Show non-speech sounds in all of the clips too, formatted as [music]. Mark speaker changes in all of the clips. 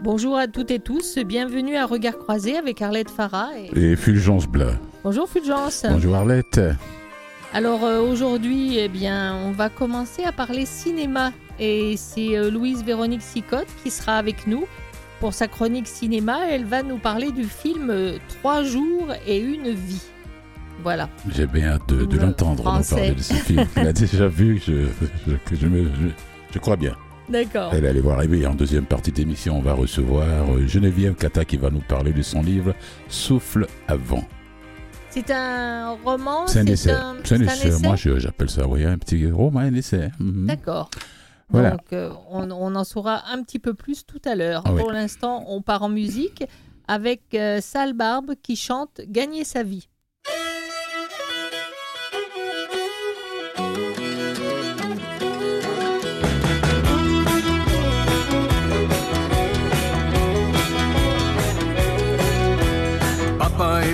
Speaker 1: Bonjour à toutes et tous, bienvenue à Regard Croisé avec Arlette Farah
Speaker 2: et, Fulgence Bleu.
Speaker 1: Bonjour Fulgence.
Speaker 2: Bonjour Arlette.
Speaker 1: Alors euh, aujourd'hui, eh bien, on va commencer à parler cinéma et c'est euh, Louise Véronique Sicotte qui sera avec nous pour sa chronique cinéma. Elle va nous parler du film euh, Trois jours et une vie. Voilà.
Speaker 2: J'ai bien hâte de, l'entendre parler de ce film. Elle [laughs] a déjà vu, je, je, je, je crois bien.
Speaker 1: D'accord.
Speaker 2: Elle allait voir. Et en deuxième partie d'émission, on va recevoir Geneviève Kata qui va nous parler de son livre Souffle avant.
Speaker 1: C'est un roman
Speaker 2: C'est un essai. C'est un, essai. Moi, j'appelle ça oui, un petit roman, un essai.
Speaker 1: Mhm. D'accord. Voilà. Donc, euh, on, en saura un petit peu plus tout à l'heure. Ah Pour l'instant, on part en musique avec euh, Sal Barbe qui chante Gagner sa vie.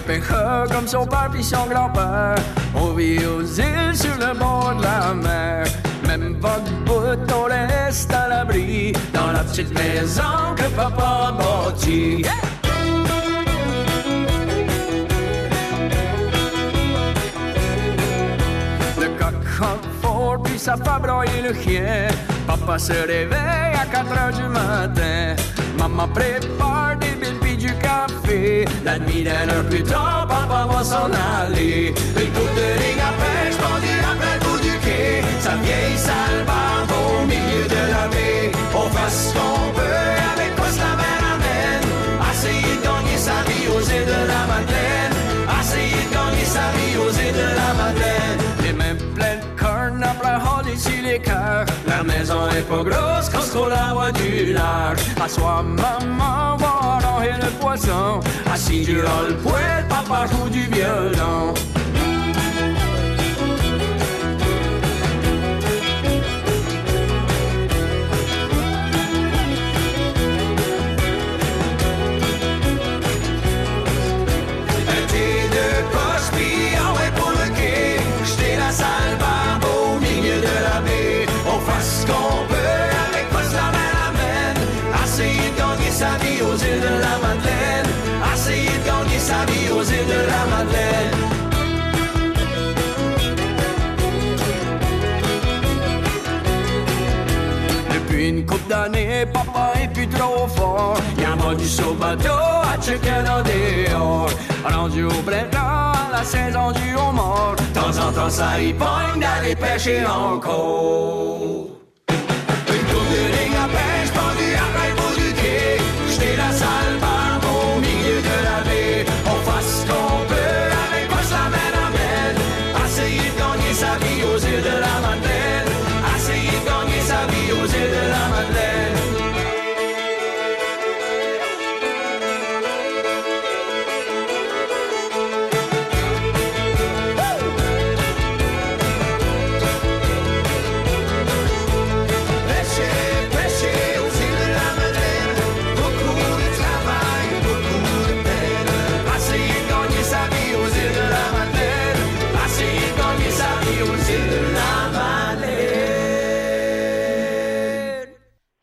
Speaker 3: Pêcheur comme son père puis son grand-père. On vit aux îles sur le bord de la mer. Même votre on reste à l'abri dans la petite maison que papa bâtit. Le coq fort puis ça fait broyer le chien. Papa se réveille à 4 heures du matin. Maman prépare des billes café. La nuit d'un heure plus tard, papa va s'en aller. Une coupe de ligne à pêche pendue après le bout du quai. Sa vieille salle au milieu de la baie. On fait ce qu'on maison est pas grosse quand on la voit du large. À soi, maman, voir et le poisson. Assis du le poêle, papa joue du violon. D'années, papa est plus trop fort. Y'a pas du saut bateau à checker dans dehors. Rendu au printemps, la saison du homard. De temps en temps, ça y pogne d'aller pêcher encore.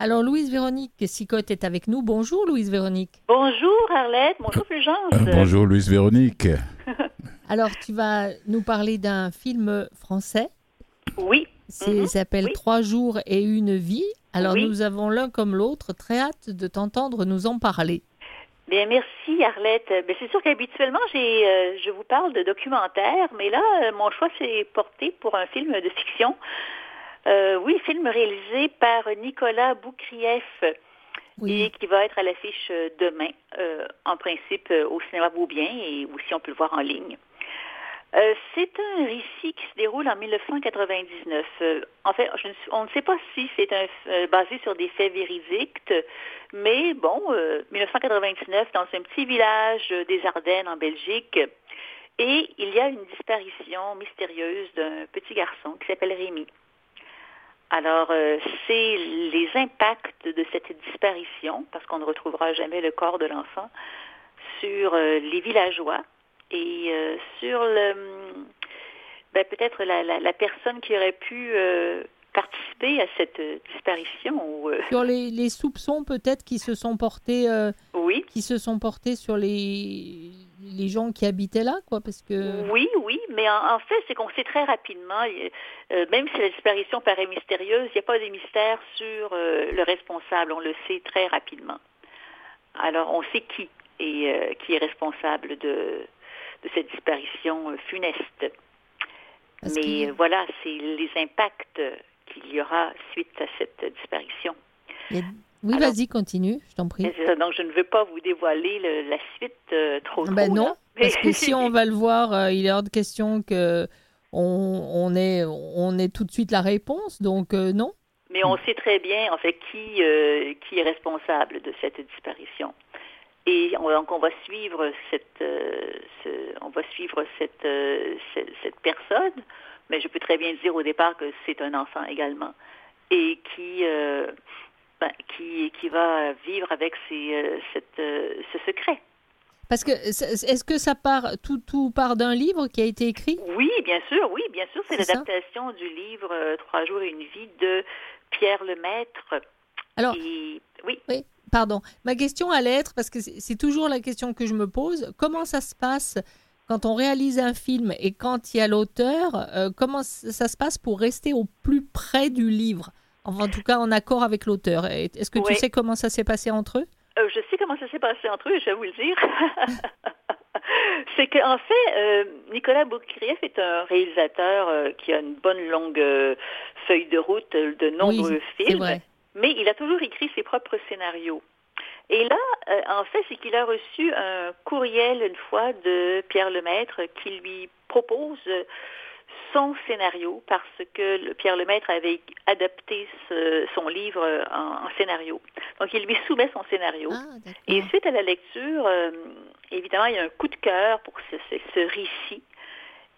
Speaker 1: Alors, Louise Véronique Sicotte est avec nous. Bonjour, Louise Véronique.
Speaker 4: Bonjour, Arlette. Bonjour, Fulgence.
Speaker 2: Euh, bonjour, Louise Véronique. [laughs]
Speaker 1: Alors, tu vas nous parler d'un film français.
Speaker 4: Oui.
Speaker 1: Il mhm. s'appelle Trois jours et une vie. Alors, nous avons l'un comme l'autre très hâte de t'entendre nous en parler.
Speaker 4: Bien, merci Arlette. Ben, c'est sûr qu'habituellement, j'ai, euh, je vous parle de documentaire, mais là, euh, mon choix s'est porté pour un film de fiction euh, oui, film réalisé par Nicolas Boukrieff. Et qui va être à l'affiche euh, demain, euh, en principe au cinéma Beaubien et aussi on peut le voir en ligne. c'est un récit qui se déroule en 1999. en fait, on ne sait pas si c'est un, basé sur des faits véridiques, mais bon, 1999, dans un petit village des Ardennes en Belgique, et il y a une disparition mystérieuse d'un petit garçon qui s'appelle Rémi. Alors, euh, c'est les impacts de cette disparition, parce qu'on ne retrouvera jamais le corps de l'enfant, sur euh, les villageois et euh, sur le ben, peut-être la, personne qui aurait pu participer participé à cette disparition. [laughs]
Speaker 1: Sur les, les soupçons peut-être qui se sont portés.
Speaker 4: oui.
Speaker 1: Qui se sont portés sur les les gens qui habitaient là, quoi, parce que...
Speaker 4: Oui, oui, mais en, fait, c'est qu'on sait très rapidement, euh, même si la disparition paraît mystérieuse, il n'y a pas de mystère sur euh, le responsable, on le sait très rapidement. Alors, on sait qui est, euh, qui est responsable de, de cette disparition funeste. mais voilà, c'est les impacts qu'il y aura suite à cette disparition.
Speaker 1: Oui, vas-y, continue, je t'en prie.
Speaker 4: donc, je ne veux pas vous dévoiler la suite euh, trop
Speaker 1: ben trop. non, parce que [laughs] si on va le voir, euh, il est hors de question que on, on, ait, on ait tout de suite la réponse, donc euh, non.
Speaker 4: Mais on sait très bien, en fait, qui, qui est responsable de cette disparition. Et on, donc, on va suivre cette, on va suivre cette, cette, cette personne, mais je peux très bien dire au départ que c'est un enfant également, et qui ben, qui, qui va vivre avec euh, cette, euh, ce secret.
Speaker 1: Parce que est-ce que ça part tout, tout part d'un livre qui a été écrit?
Speaker 4: Oui, bien sûr, oui, bien sûr, c'est l'adaptation du livre euh, Trois jours et une vie de Pierre Lemaître.
Speaker 1: Alors, oui. oui. Pardon. Ma question allait être, parce que c'est toujours la question que je me pose, comment ça se passe quand on réalise un film et quand il y a l'auteur, comment ça se passe pour rester au plus près du livre? En tout cas en accord avec l'auteur. Est-ce que tu sais comment ça s'est passé entre eux?
Speaker 4: Euh, Je sais comment ça s'est passé entre eux, je vais vous le dire. [laughs] c'est qu'en fait, euh, Nicolas Boukrieff est un réalisateur euh, qui a une bonne longue feuille de route de nombreux films, mais il a toujours écrit ses propres scénarios. Et là, en fait, c'est qu'il a reçu un courriel une fois de Pierre Lemaître qui lui propose son scénario parce que Pierre Lemaître avait adapté son livre en, scénario. Donc, il lui soumet son scénario. Ah, et suite à la lecture, euh, évidemment, il y a un coup de cœur pour ce, récit.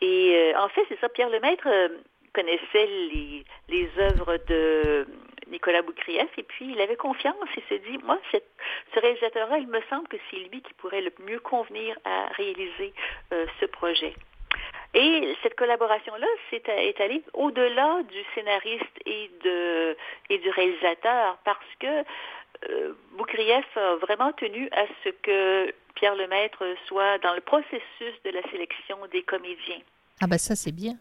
Speaker 4: Et euh, en fait, c'est ça, Pierre Lemaître euh, connaissait les, les œuvres de Nicolas Boukrieff, et puis il avait confiance et s'est dit, moi, ce réalisateur-là, il me semble que c'est lui qui pourrait le mieux convenir à réaliser ce projet. Et cette collaboration-là est allée au-delà du scénariste et, de, et du réalisateur parce que euh, a vraiment tenu à ce que Pierre Lemaître soit dans le processus de la sélection des comédiens.
Speaker 1: Ah ben ça c'est bien.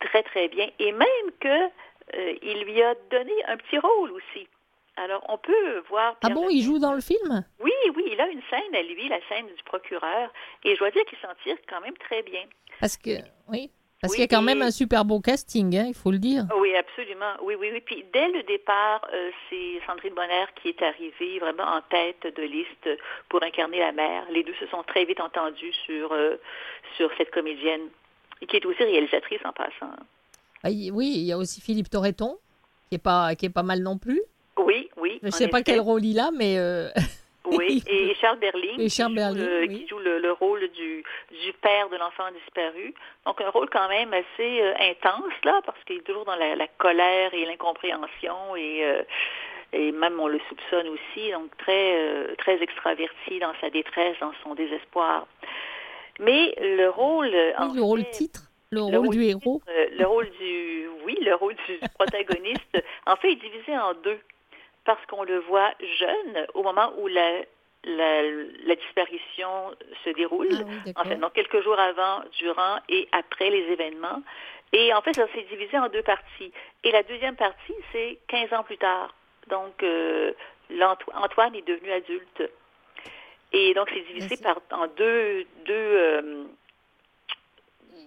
Speaker 4: Très très bien. Et même que euh, il lui a donné un petit rôle aussi. Alors, on peut voir.
Speaker 1: ah bon, il joue dans le film?
Speaker 4: Oui, oui, il a une scène à lui, la scène du procureur. Et je dois dire qu'il s'en tire quand même très bien.
Speaker 1: Parce que, oui. Parce qu'il y a quand même un super beau casting, hein, il faut le dire.
Speaker 4: Oui, absolument. Oui, oui, oui. Puis dès le départ, euh, c'est Sandrine Bonner qui est arrivée vraiment en tête de liste pour incarner la mère. Les deux se sont très vite entendus sur, euh, sur cette comédienne, qui est aussi réalisatrice en passant.
Speaker 1: Ah, oui, il y a aussi Philippe Torreton, qui est pas, qui est pas mal non plus.
Speaker 4: Oui, oui.
Speaker 1: Je ne sais pas quel rôle il a, mais... Euh,
Speaker 4: oui, [laughs] et Charles Berling,
Speaker 1: qui, joue,
Speaker 4: le, qui joue le, rôle du, du père de l'enfant disparu. Donc un rôle quand même assez euh, intense, là, parce qu'il est toujours dans la, colère et l'incompréhension, et, euh, et même on le soupçonne aussi, donc très, très extraverti dans sa détresse, dans son désespoir. Mais le rôle...
Speaker 1: Oui, le rôle titre le rôle, du héros?
Speaker 4: Le rôle du... Oui, le rôle du [laughs] protagoniste, en fait, est divisé en deux parce qu'on le voit jeune au moment où la, la, disparition se déroule. Ah en fait, donc quelques jours avant, durant et après les événements. Et en fait, ça s'est divisé en deux parties. Et la deuxième partie, c'est 15 ans plus tard. Donc, euh, Antoine est devenu adulte. Et donc, c'est divisé par, en deux, deux, euh,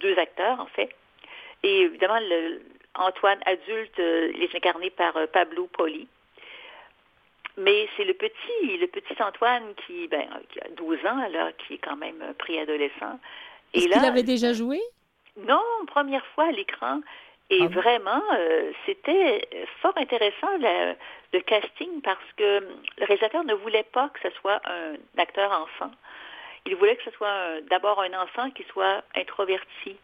Speaker 4: deux acteurs, en fait. Et évidemment, le, Antoine adulte, euh, il est incarné par Pablo Poli. Mais c'est le petit, le petit Antoine qui, ben, qui a 12 ans, alors, qui est quand même préadolescent.
Speaker 1: Est-ce qu'il avait déjà joué?
Speaker 4: Non, première fois à l'écran. Et ah vraiment, euh, c'était fort intéressant le, casting parce que le réalisateur ne voulait pas que ce soit un acteur enfant. Il voulait que ce soit d'abord un enfant qui soit introverti,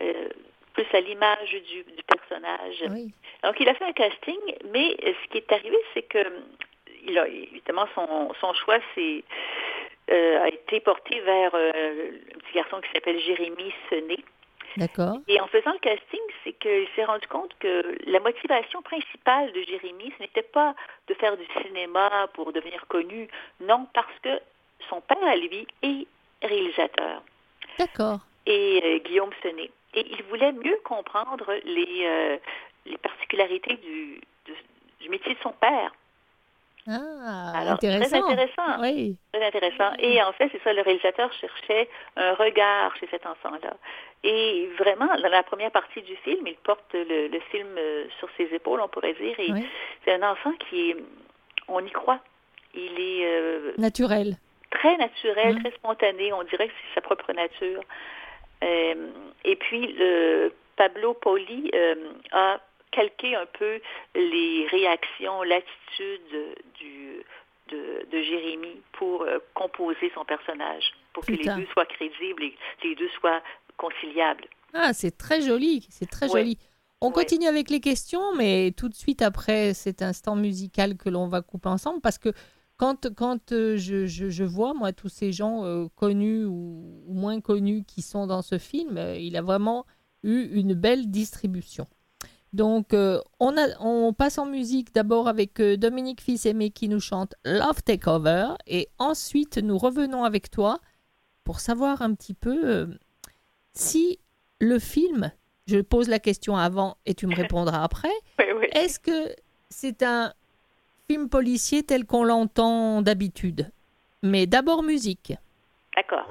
Speaker 4: euh, plus à l'image du, personnage. Donc il a fait un casting, mais ce qui est arrivé, c'est que il a, évidemment, son, son choix euh, a été porté vers euh, un petit garçon qui s'appelle Jérémy Sené.
Speaker 1: D'accord.
Speaker 4: Et en faisant le casting, c'est qu'il s'est rendu compte que la motivation principale de Jérémy, ce n'était pas de faire du cinéma pour devenir connu, non, parce que son père à lui est réalisateur.
Speaker 1: D'accord.
Speaker 4: Et euh, Guillaume Senet. Et il voulait mieux comprendre les, euh, les particularités du, du métier de son père.
Speaker 1: Ah,
Speaker 4: Alors,
Speaker 1: intéressant.
Speaker 4: Très intéressant.
Speaker 1: Oui.
Speaker 4: Très intéressant. Et en fait, c'est ça, le réalisateur cherchait un regard chez cet enfant-là. Et vraiment, dans la première partie du film, il porte le, le film euh, sur ses épaules, on pourrait dire. Et
Speaker 1: Oui.
Speaker 4: c'est un enfant qui est, on y croit. Il est euh,
Speaker 1: Naturel.
Speaker 4: Très naturel,
Speaker 1: Mhm.
Speaker 4: très spontané. On dirait que c'est sa propre nature. Euh, et puis, le Pablo Poli euh, a calqué un peu les réactions, l'attitude du, de, de Jérémy pour euh, composer son personnage, pour que les deux soient crédibles et les deux soient conciliables.
Speaker 1: Ah, c'est très joli. C'est très
Speaker 4: Ouais.
Speaker 1: joli. On
Speaker 4: Ouais.
Speaker 1: continue avec les questions, mais tout de suite après cet instant musical que l'on va couper ensemble, parce que quand, quand euh, je, je- je vois, moi, tous ces gens euh, connus ou, ou moins connus qui sont dans ce film, euh, il a vraiment eu une belle distribution. Donc, euh, on, a, on passe en musique d'abord avec Dominique Fils-Aimé qui nous chante Love Takeover, et ensuite nous revenons avec toi pour savoir un petit peu si le film, je pose la question avant et tu me répondras après, [laughs]
Speaker 4: Oui, oui.
Speaker 1: est-ce que c'est un film policier tel qu'on l'entend d'habitude Mais d'abord musique.
Speaker 4: D'accord.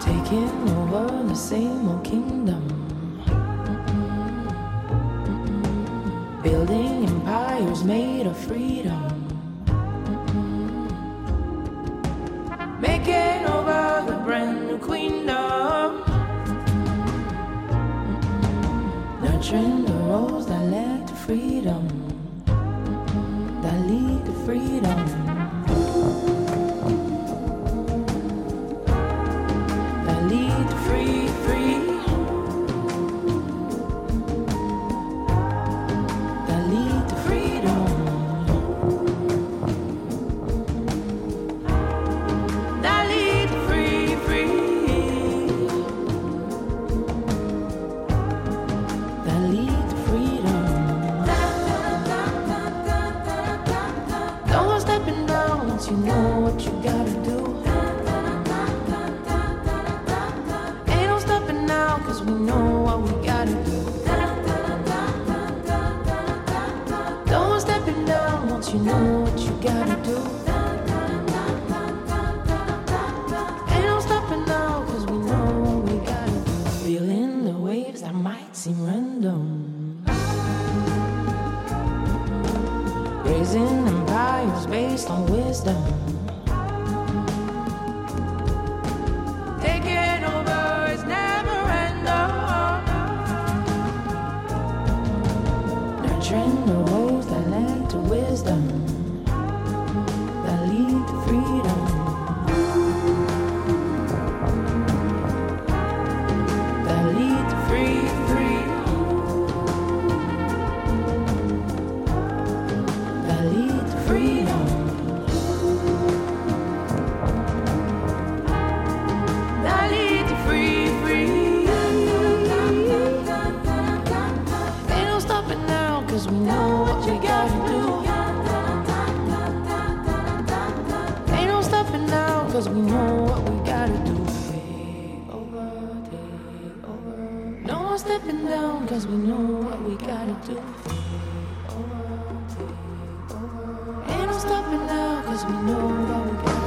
Speaker 5: Taking over the same old kingdom. Building empires made of freedom. Making over Nurturing the roads that led to freedom. That lead to freedom. And I'm stopping now, cause we know that
Speaker 1: we're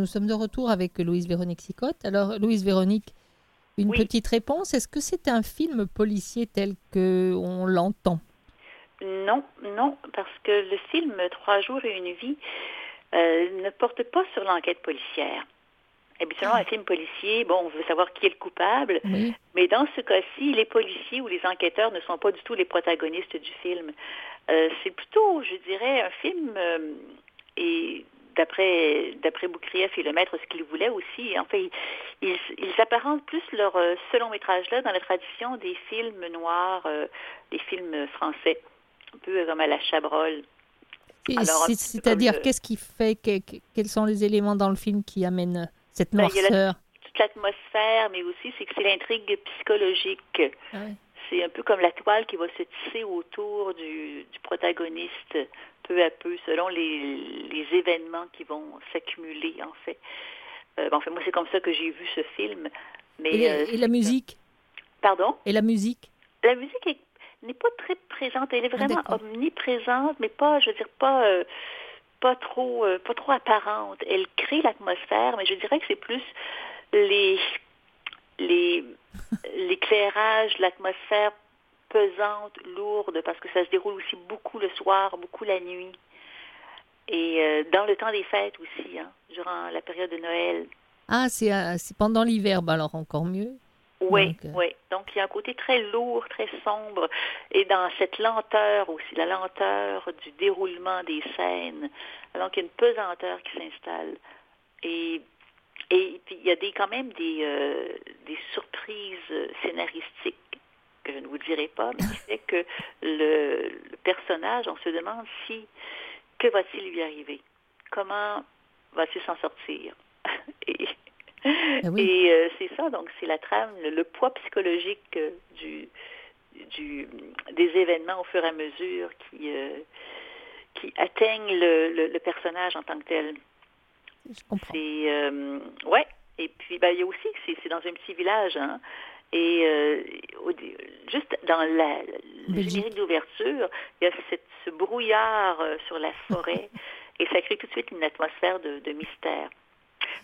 Speaker 1: nous sommes de retour avec Louise Véronique Sicotte. Alors, Louise Véronique, une
Speaker 4: Oui.
Speaker 1: petite réponse. Est-ce que c'est un film policier tel que on l'entend?
Speaker 4: Non, non, parce que le film Trois jours et une vie euh, ne porte pas sur l'enquête policière. Habituellement, un film policier, bon, on veut savoir qui est le coupable,
Speaker 1: Oui.
Speaker 4: mais dans ce cas-ci, les policiers ou les enquêteurs ne sont pas du tout les protagonistes du film. Euh, c'est plutôt, je dirais, un film, euh, et d'après d'après Boukrieff et le maître, ce qu'il voulait aussi, en fait, ils, ils, apparentent plus leur euh, ce long métrage-là dans la tradition des films noirs, euh, des films français, un peu comme à la Chabrol.
Speaker 1: C'est-à-dire,
Speaker 4: le-
Speaker 1: qu'est-ce qui fait, que- que- quels sont les éléments dans le film qui amènent cette
Speaker 4: Ben,
Speaker 1: noirceur?
Speaker 4: Toute l'atmosphère, mais aussi c'est que c'est l'intrigue psychologique.
Speaker 1: Ah.
Speaker 4: C'est un peu comme la toile qui va se tisser autour du, du protagoniste peu à peu, selon les, les événements qui vont s'accumuler, en fait. Euh, en fait, moi, c'est comme ça que j'ai vu ce film. Mais,
Speaker 1: et,
Speaker 4: euh,
Speaker 1: et la musique?
Speaker 4: Pardon?
Speaker 1: Et la musique?
Speaker 4: La musique est- n'est pas très présente. Elle est vraiment
Speaker 1: Ah, d'accord.
Speaker 4: omniprésente, mais pas, je veux dire, pas, euh, pas trop, pas trop apparente. Elle crée l'atmosphère, mais je dirais que c'est plus les, les, l'éclairage, l'atmosphère pesante, lourde, parce que ça se déroule aussi beaucoup le soir, beaucoup la nuit. Et euh, dans le temps des fêtes aussi, hein, durant la période de Noël.
Speaker 1: Ah, c'est euh, c'est pendant l'hiver, bah alors encore mieux.
Speaker 4: Oui,
Speaker 1: Donc, euh,
Speaker 4: oui. Donc, il y a un côté très lourd, très sombre. Et dans cette lenteur aussi, la lenteur du déroulement des scènes. Donc, il y a une pesanteur qui s'installe. Et, et puis, il y a des, quand même des, euh, des surprises scénaristiques que je ne vous dirai pas, mais qui [laughs] fait que le, le personnage, on se demande si, que va-t-il lui arriver? Comment va-t-il s'en sortir? [laughs] Et,
Speaker 1: Ah oui.
Speaker 4: et euh, c'est ça, donc c'est la trame, le, le poids psychologique euh, du, du, des événements au fur et à mesure qui, euh, qui atteignent le, le, le personnage en tant que tel.
Speaker 1: Je comprends.
Speaker 4: C'est euh, ouais. Et puis ben, il y a aussi c'est c'est dans un petit village, hein. Et euh, juste dans la, le générique d'ouverture, il y a cette, ce brouillard euh, sur la forêt [laughs] et ça crée tout de suite une atmosphère de, de mystère.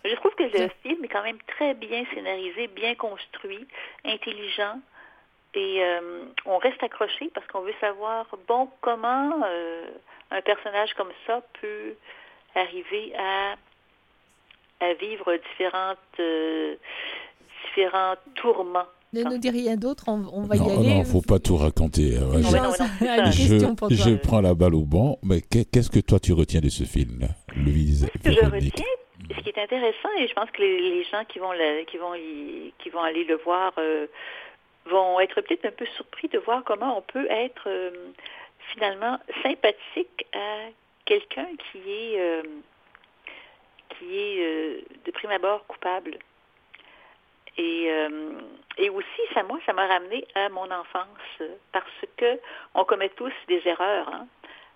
Speaker 4: Je trouve que le film est quand même très bien scénarisé, bien construit, intelligent. Et euh, on reste accroché parce qu'on veut savoir, bon, comment euh, un personnage comme ça peut arriver à, à vivre différentes, euh, différents tourments.
Speaker 1: Ne nous dis rien d'autre, on, on va y
Speaker 2: Non,
Speaker 1: aller.
Speaker 2: non, faut pas tout raconter. euh,
Speaker 4: Non,
Speaker 2: je-
Speaker 4: non, non,
Speaker 2: prends la balle au banc, mais qu'est- qu'est-ce que toi tu retiens de ce film, Louise
Speaker 4: Ce que je retiens, ce qui est intéressant, et je pense que les, les gens qui vont, qui, vont y- qui vont aller le voir euh, vont être peut-être un peu surpris de voir comment on peut être euh, finalement sympathique à quelqu'un qui est, euh, qui est euh, de prime abord coupable. Et, euh, et aussi, ça, moi, ça m'a ramené à mon enfance, parce que on commet tous des erreurs, hein,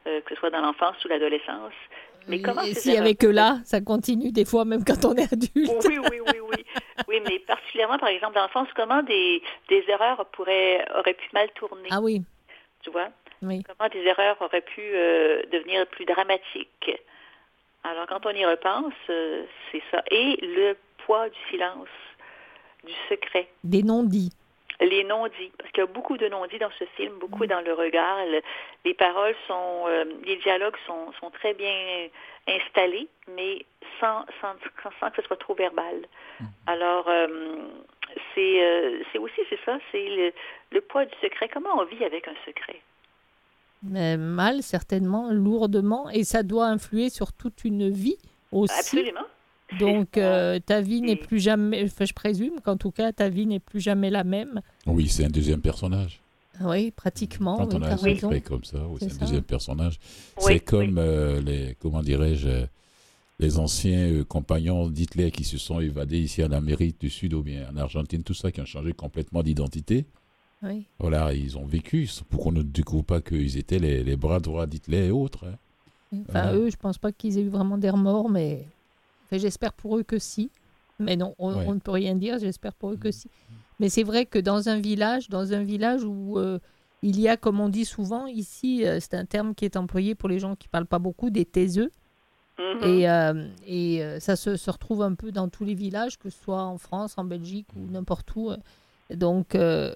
Speaker 4: euh, que ce soit dans l'enfance ou l'adolescence. Mais comment
Speaker 1: Et si avec eux là, ça continue des fois, même quand on est adulte.
Speaker 4: oui, oui, oui, oui. Oui, mais particulièrement, par exemple, dans l'enfance, comment des, des erreurs pourraient, auraient pu mal tourner,
Speaker 1: Ah oui,
Speaker 4: tu vois?
Speaker 1: oui.
Speaker 4: Comment des erreurs auraient pu euh, devenir plus dramatiques? Alors, quand on y repense, euh, c'est ça. Et le poids du silence, du secret.
Speaker 1: Des non-dits.
Speaker 4: Les non-dits, parce qu'il y a beaucoup de non-dits dans ce film, beaucoup dans le regard. Le- les paroles sont, euh, les dialogues sont, sont très bien installés, mais sans, sans, sans que ce soit trop verbal. Alors, euh, c'est euh, c'est aussi, c'est ça, c'est le, le poids du secret. Comment on vit avec un secret?
Speaker 1: Mais mal, certainement, lourdement, et ça doit influer sur toute une vie aussi.
Speaker 4: Absolument.
Speaker 1: Donc, euh, ta vie n'est plus jamais, enfin, je présume qu'en tout cas, ta vie n'est plus jamais la même.
Speaker 2: Oui, c'est un deuxième personnage.
Speaker 1: Oui, pratiquement,
Speaker 2: Quand on a un comme ça, oui,
Speaker 1: C'est
Speaker 2: un
Speaker 1: ça.
Speaker 2: deuxième personnage.
Speaker 4: Oui,
Speaker 2: c'est comme
Speaker 4: oui.
Speaker 2: euh, les, comment dirais-je, euh, les anciens euh, compagnons d'Hitler qui se sont évadés ici en Amérique du Sud ou bien en Argentine, tout ça, qui ont changé complètement d'identité.
Speaker 1: Oui.
Speaker 2: Voilà, ils ont vécu pour qu'on ne découvre pas qu'ils étaient les, les bras droits d'Hitler et autres. hein.
Speaker 1: Enfin,
Speaker 2: Voilà.
Speaker 1: eux, je pense pas qu'ils aient eu vraiment des remords, mais enfin, j'espère pour eux que si. Mais non, on,
Speaker 2: Ouais.
Speaker 1: on ne peut rien dire, j'espère pour eux que si. Mais c'est vrai que dans un village, dans un village où euh, il y a, comme on dit souvent, ici, euh, c'est un terme qui est employé pour les gens qui parlent pas beaucoup, des taiseux.
Speaker 4: Mhm.
Speaker 1: Et, euh, et euh, ça se, se retrouve un peu dans tous les villages, que ce soit en France, en Belgique ou n'importe où. Donc, euh,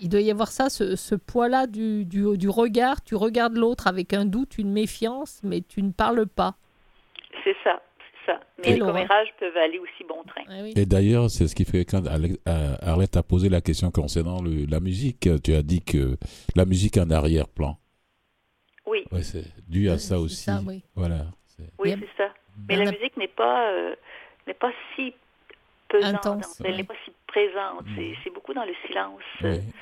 Speaker 1: il doit y avoir ça, ce, ce poids-là du, du, du regard. Tu regardes l'autre avec un doute, une méfiance, mais tu ne parles pas.
Speaker 4: C'est ça, c'est ça. Mais les commérages peuvent aller aussi bon train.
Speaker 1: Ah oui.
Speaker 2: Et d'ailleurs, c'est ce qui fait quand euh, Arlette a posé la question concernant le- la musique, tu as dit que la musique en arrière-plan.
Speaker 4: Oui,
Speaker 2: Ouais, c'est dû à ça aussi.
Speaker 1: ça, oui.
Speaker 2: Voilà. c'est-
Speaker 4: oui, c'est ça. Mais
Speaker 1: On
Speaker 4: la musique n'est pas, euh, n'est pas si pesante.
Speaker 1: Intense,
Speaker 4: Elle
Speaker 1: ouais.
Speaker 4: n'est pas si présente.
Speaker 2: Mm.
Speaker 4: C'est, beaucoup dans le silence.
Speaker 2: Ouais.
Speaker 4: Oui.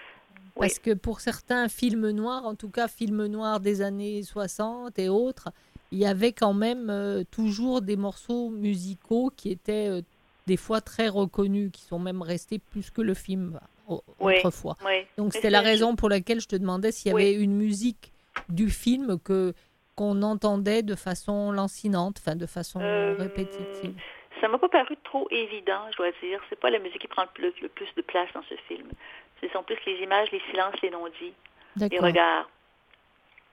Speaker 1: Parce que pour certains films noirs, en tout cas films noirs des années 60 et autres, il y avait quand même euh, toujours des morceaux musicaux qui étaient euh, des fois très reconnus, qui sont même restés plus que le film
Speaker 4: Oui.
Speaker 1: autrefois.
Speaker 4: Oui.
Speaker 1: Donc c'était la raison pour laquelle je te demandais s'il y avait une musique du film que qu'on entendait de façon lancinante, enfin de façon
Speaker 4: Euh,
Speaker 1: répétitive.
Speaker 4: Ça m'a pas paru trop évident, je dois dire. C'est pas la musique qui prend le plus, le plus de place dans ce film. Ce sont plus les images, les silences, les non-dits, les regards.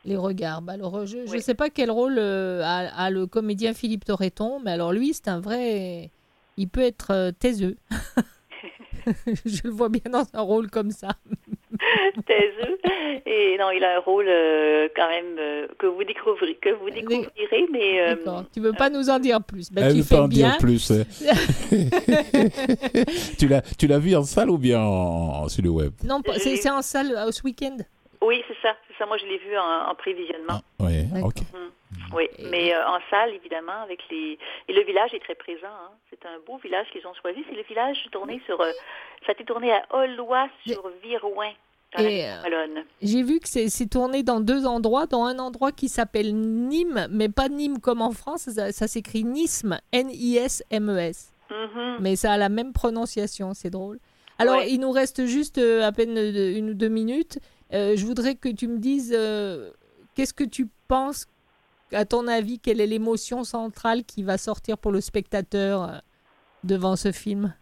Speaker 1: Les regards. Bah, alors, je ne
Speaker 4: Oui.
Speaker 1: sais pas quel rôle euh, a, a le comédien Philippe Torreton, mais alors lui, c'est un vrai. Il peut être euh, taiseux. [laughs] [laughs] je le vois bien dans un rôle comme ça. [laughs]
Speaker 4: taiseux. Et non, il a un rôle euh, quand même euh, que vous découvrirez, que vous découvrirez, mais euh.
Speaker 1: Tu veux pas nous en dire plus? Bah,
Speaker 2: Elle
Speaker 1: Tu
Speaker 2: veut
Speaker 1: fais
Speaker 2: pas en
Speaker 1: bien.
Speaker 2: dire plus. hein. [laughs] tu l'as, tu l'as vu en salle ou bien en- sur le web
Speaker 1: Non, c'est en salle euh, ce week-end.
Speaker 4: oui, c'est ça, c'est ça. Moi, je l'ai vu en, en prévisionnement.
Speaker 2: Ah, Ouais,
Speaker 1: D'accord.
Speaker 2: ok.
Speaker 4: Oui, mais euh, en salle, évidemment, avec les. Et le village est très présent. hein. C'est un beau village qu'ils ont choisi. C'est le village tourné sur. euh, Ça a été tourné à Aulnois sur Virouin,
Speaker 1: euh. J'ai vu que c'est tourné dans deux endroits, dans un endroit qui s'appelle Nîmes, mais pas Nîmes comme en France, ça, ça s'écrit Nisme, N-I-S-M-E-S.
Speaker 4: Mhm.
Speaker 1: Mais ça a la même prononciation, c'est drôle. Alors,
Speaker 4: Ouais.
Speaker 1: il nous reste juste euh, à peine une ou deux minutes. Euh, je voudrais que tu me dises qu'est-ce que tu penses, à ton avis, quelle est l'émotion centrale qui va sortir pour le spectateur devant ce film?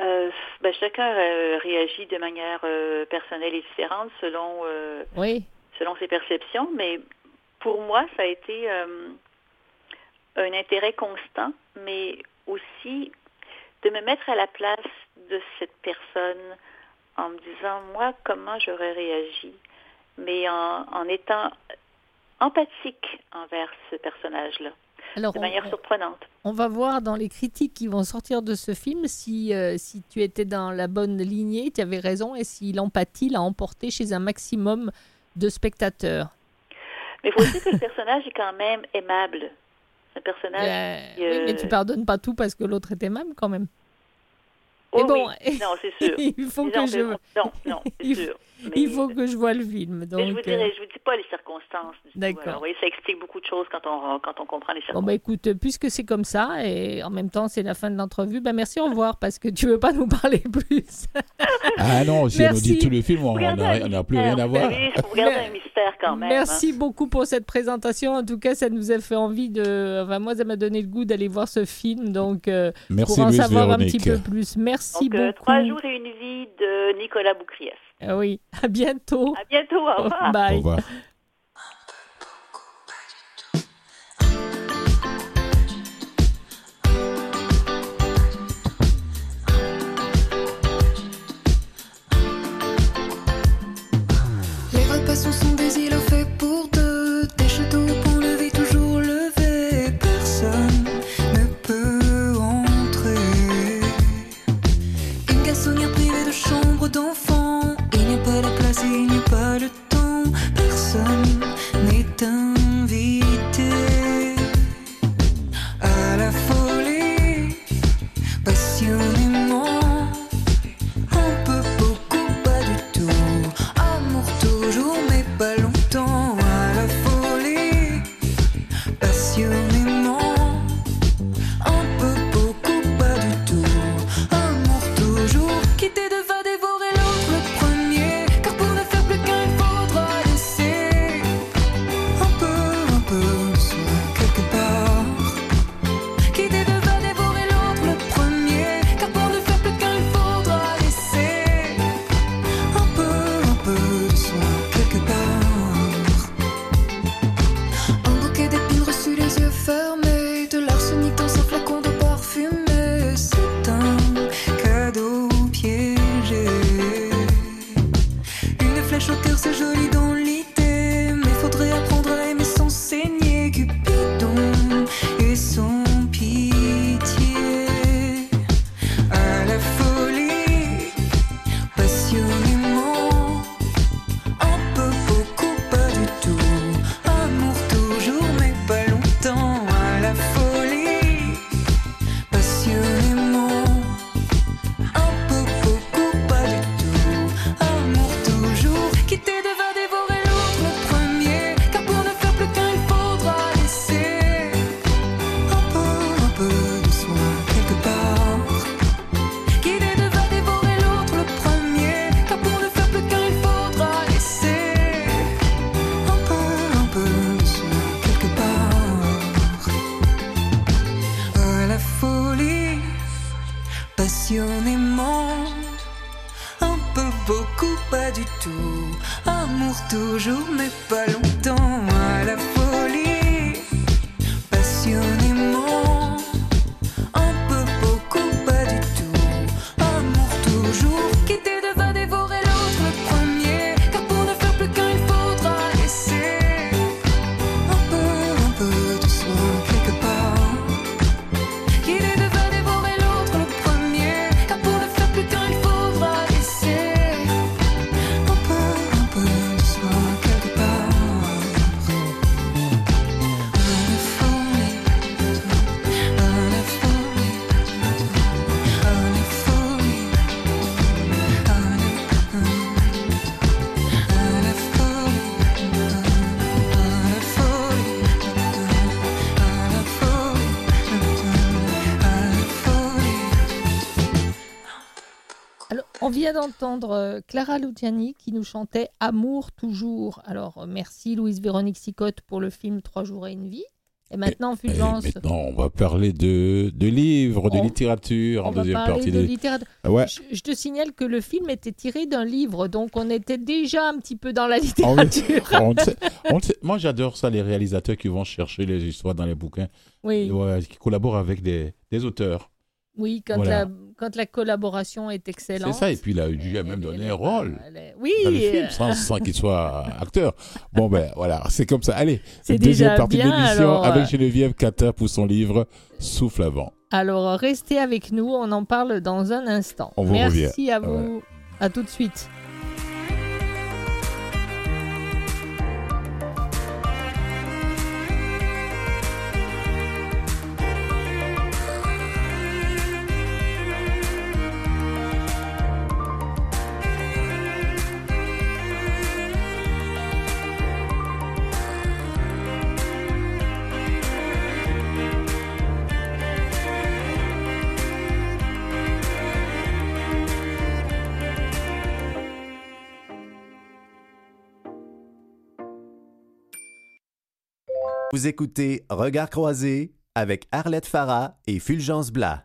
Speaker 4: Euh, ben, chacun euh, réagit de manière euh, personnelle et différente selon,
Speaker 1: Oui,
Speaker 4: selon ses perceptions, mais pour moi, ça a été un intérêt constant, mais aussi de me mettre à la place de cette personne en me disant, moi, comment j'aurais réagi, mais en, en étant empathique envers ce personnage-là,
Speaker 1: alors
Speaker 4: de
Speaker 1: on,
Speaker 4: manière surprenante.
Speaker 1: on va voir dans les critiques qui vont sortir de ce film si, euh, si tu étais dans la bonne lignée, tu avais raison, et si l'empathie l'a emporté chez un maximum de spectateurs.
Speaker 4: Mais il faut aussi que le personnage est quand même aimable. Un personnage
Speaker 1: Euh,
Speaker 4: qui,
Speaker 1: oui, mais
Speaker 4: euh,
Speaker 1: tu pardonnes pas tout parce que l'autre est aimable quand même.
Speaker 4: Oh
Speaker 1: Mais bon,
Speaker 4: oui. Non, c'est [laughs] sûr.
Speaker 1: il faut que je,
Speaker 4: Non, non, c'est [laughs] sûr. [laughs]
Speaker 1: Il faut que je vois le film. Donc,
Speaker 4: mais je vous
Speaker 1: euh,
Speaker 4: dirai, je vous dis pas les circonstances.
Speaker 1: D'accord.
Speaker 4: Voyez, ça explique beaucoup de choses quand on, quand on comprend les
Speaker 1: Bon,
Speaker 4: circonstances.
Speaker 1: bah écoute, puisque c'est comme ça, et en même temps c'est la fin de l'entrevue, bah merci, au revoir, parce que tu veux pas nous parler [laughs] plus.
Speaker 2: Ah non, si on nous
Speaker 1: Merci.
Speaker 2: dit tout le film, on n'a plus rien à voir.
Speaker 4: savez, Il faut un [laughs] mystère quand même. hein.
Speaker 1: Merci beaucoup pour cette présentation. En tout cas, ça nous a fait envie de. Enfin, moi, ça m'a donné le goût d'aller voir ce film, donc euh,
Speaker 2: Merci
Speaker 1: pour en
Speaker 2: Louise
Speaker 1: savoir un petit peu plus. Merci
Speaker 4: Donc, euh,
Speaker 1: beaucoup.
Speaker 4: trois jours et une vie de Nicolas Boucrief.
Speaker 1: Ah oui, à bientôt.
Speaker 4: À bientôt, au revoir.
Speaker 2: Au
Speaker 1: Bye.
Speaker 2: revoir.
Speaker 1: D'entendre euh, Clara Luciani qui nous chantait Amour toujours. Alors, euh, merci Louise Véronique Sicotte pour le film Trois jours et une vie. Et maintenant,
Speaker 2: Et
Speaker 1: Fulgence,
Speaker 2: maintenant, on va parler de, de livres, de
Speaker 1: On-
Speaker 2: littérature
Speaker 1: on
Speaker 2: en
Speaker 1: va
Speaker 2: deuxième
Speaker 1: parler
Speaker 2: partie.
Speaker 1: de littérature.
Speaker 2: Ouais.
Speaker 1: Je, je te signale que le film était tiré d'un livre, donc on était déjà un petit peu dans la
Speaker 2: Ah
Speaker 1: littérature. [laughs]
Speaker 2: On on moi, j'adore ça, les réalisateurs qui vont chercher les histoires dans les bouquins,
Speaker 1: Oui,
Speaker 2: ouais, qui collaborent avec des, des auteurs.
Speaker 1: oui quand,
Speaker 2: Voilà.
Speaker 1: la, quand la collaboration est
Speaker 2: C'est
Speaker 1: excellente.
Speaker 2: ça, et puis il a dû
Speaker 1: elle-
Speaker 2: même
Speaker 1: est
Speaker 2: un rôle
Speaker 1: est- Oui,
Speaker 2: dans le film, sans, sans qu'il soit acteur. Bon, ben voilà, c'est comme ça. Allez,
Speaker 1: C'est
Speaker 2: deuxième partie de l'émission
Speaker 1: alors,
Speaker 2: avec
Speaker 1: euh,
Speaker 2: Geneviève Cater pour son livre Souffle avant.
Speaker 1: alors restez avec nous, on en parle dans un instant.
Speaker 2: On vous
Speaker 1: Merci
Speaker 2: revient.
Speaker 1: à vous, à tout de suite.
Speaker 6: Vous écoutez Regard croisé avec Arlette Farah et Fulgence Blas.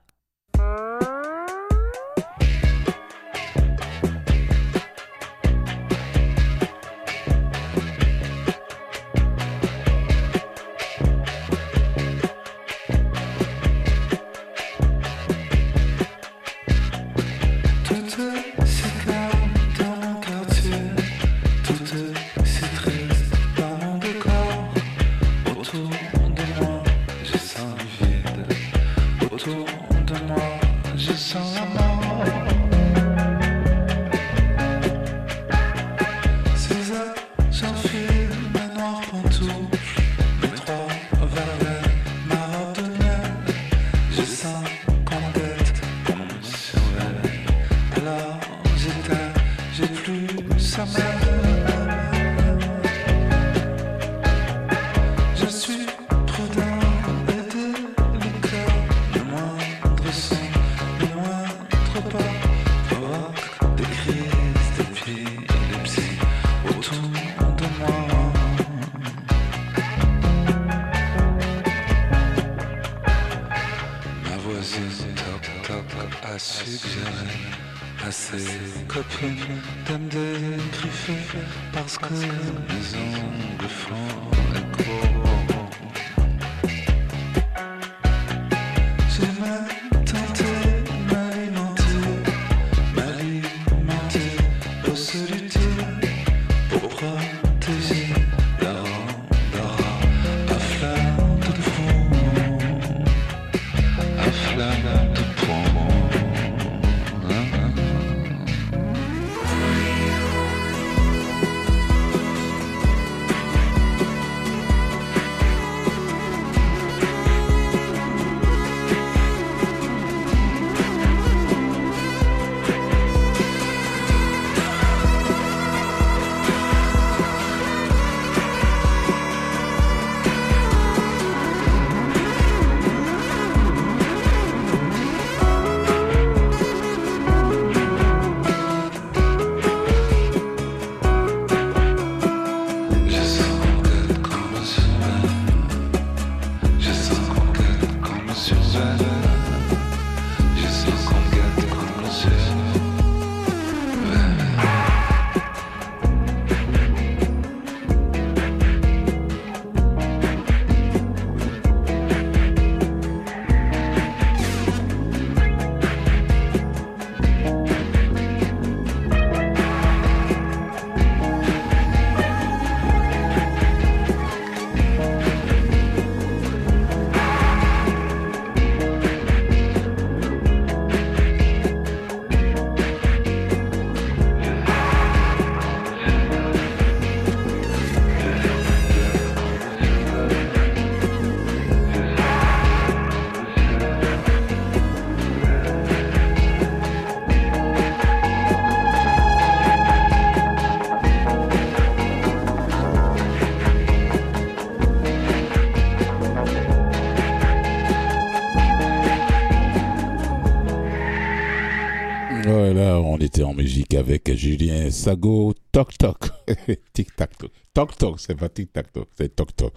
Speaker 2: En musique avec Julien Sago, Toc Toc. [laughs] Tic Tac Toc. Toc Toc, c'est pas Tic Tac Toc, c'est Toc Toc.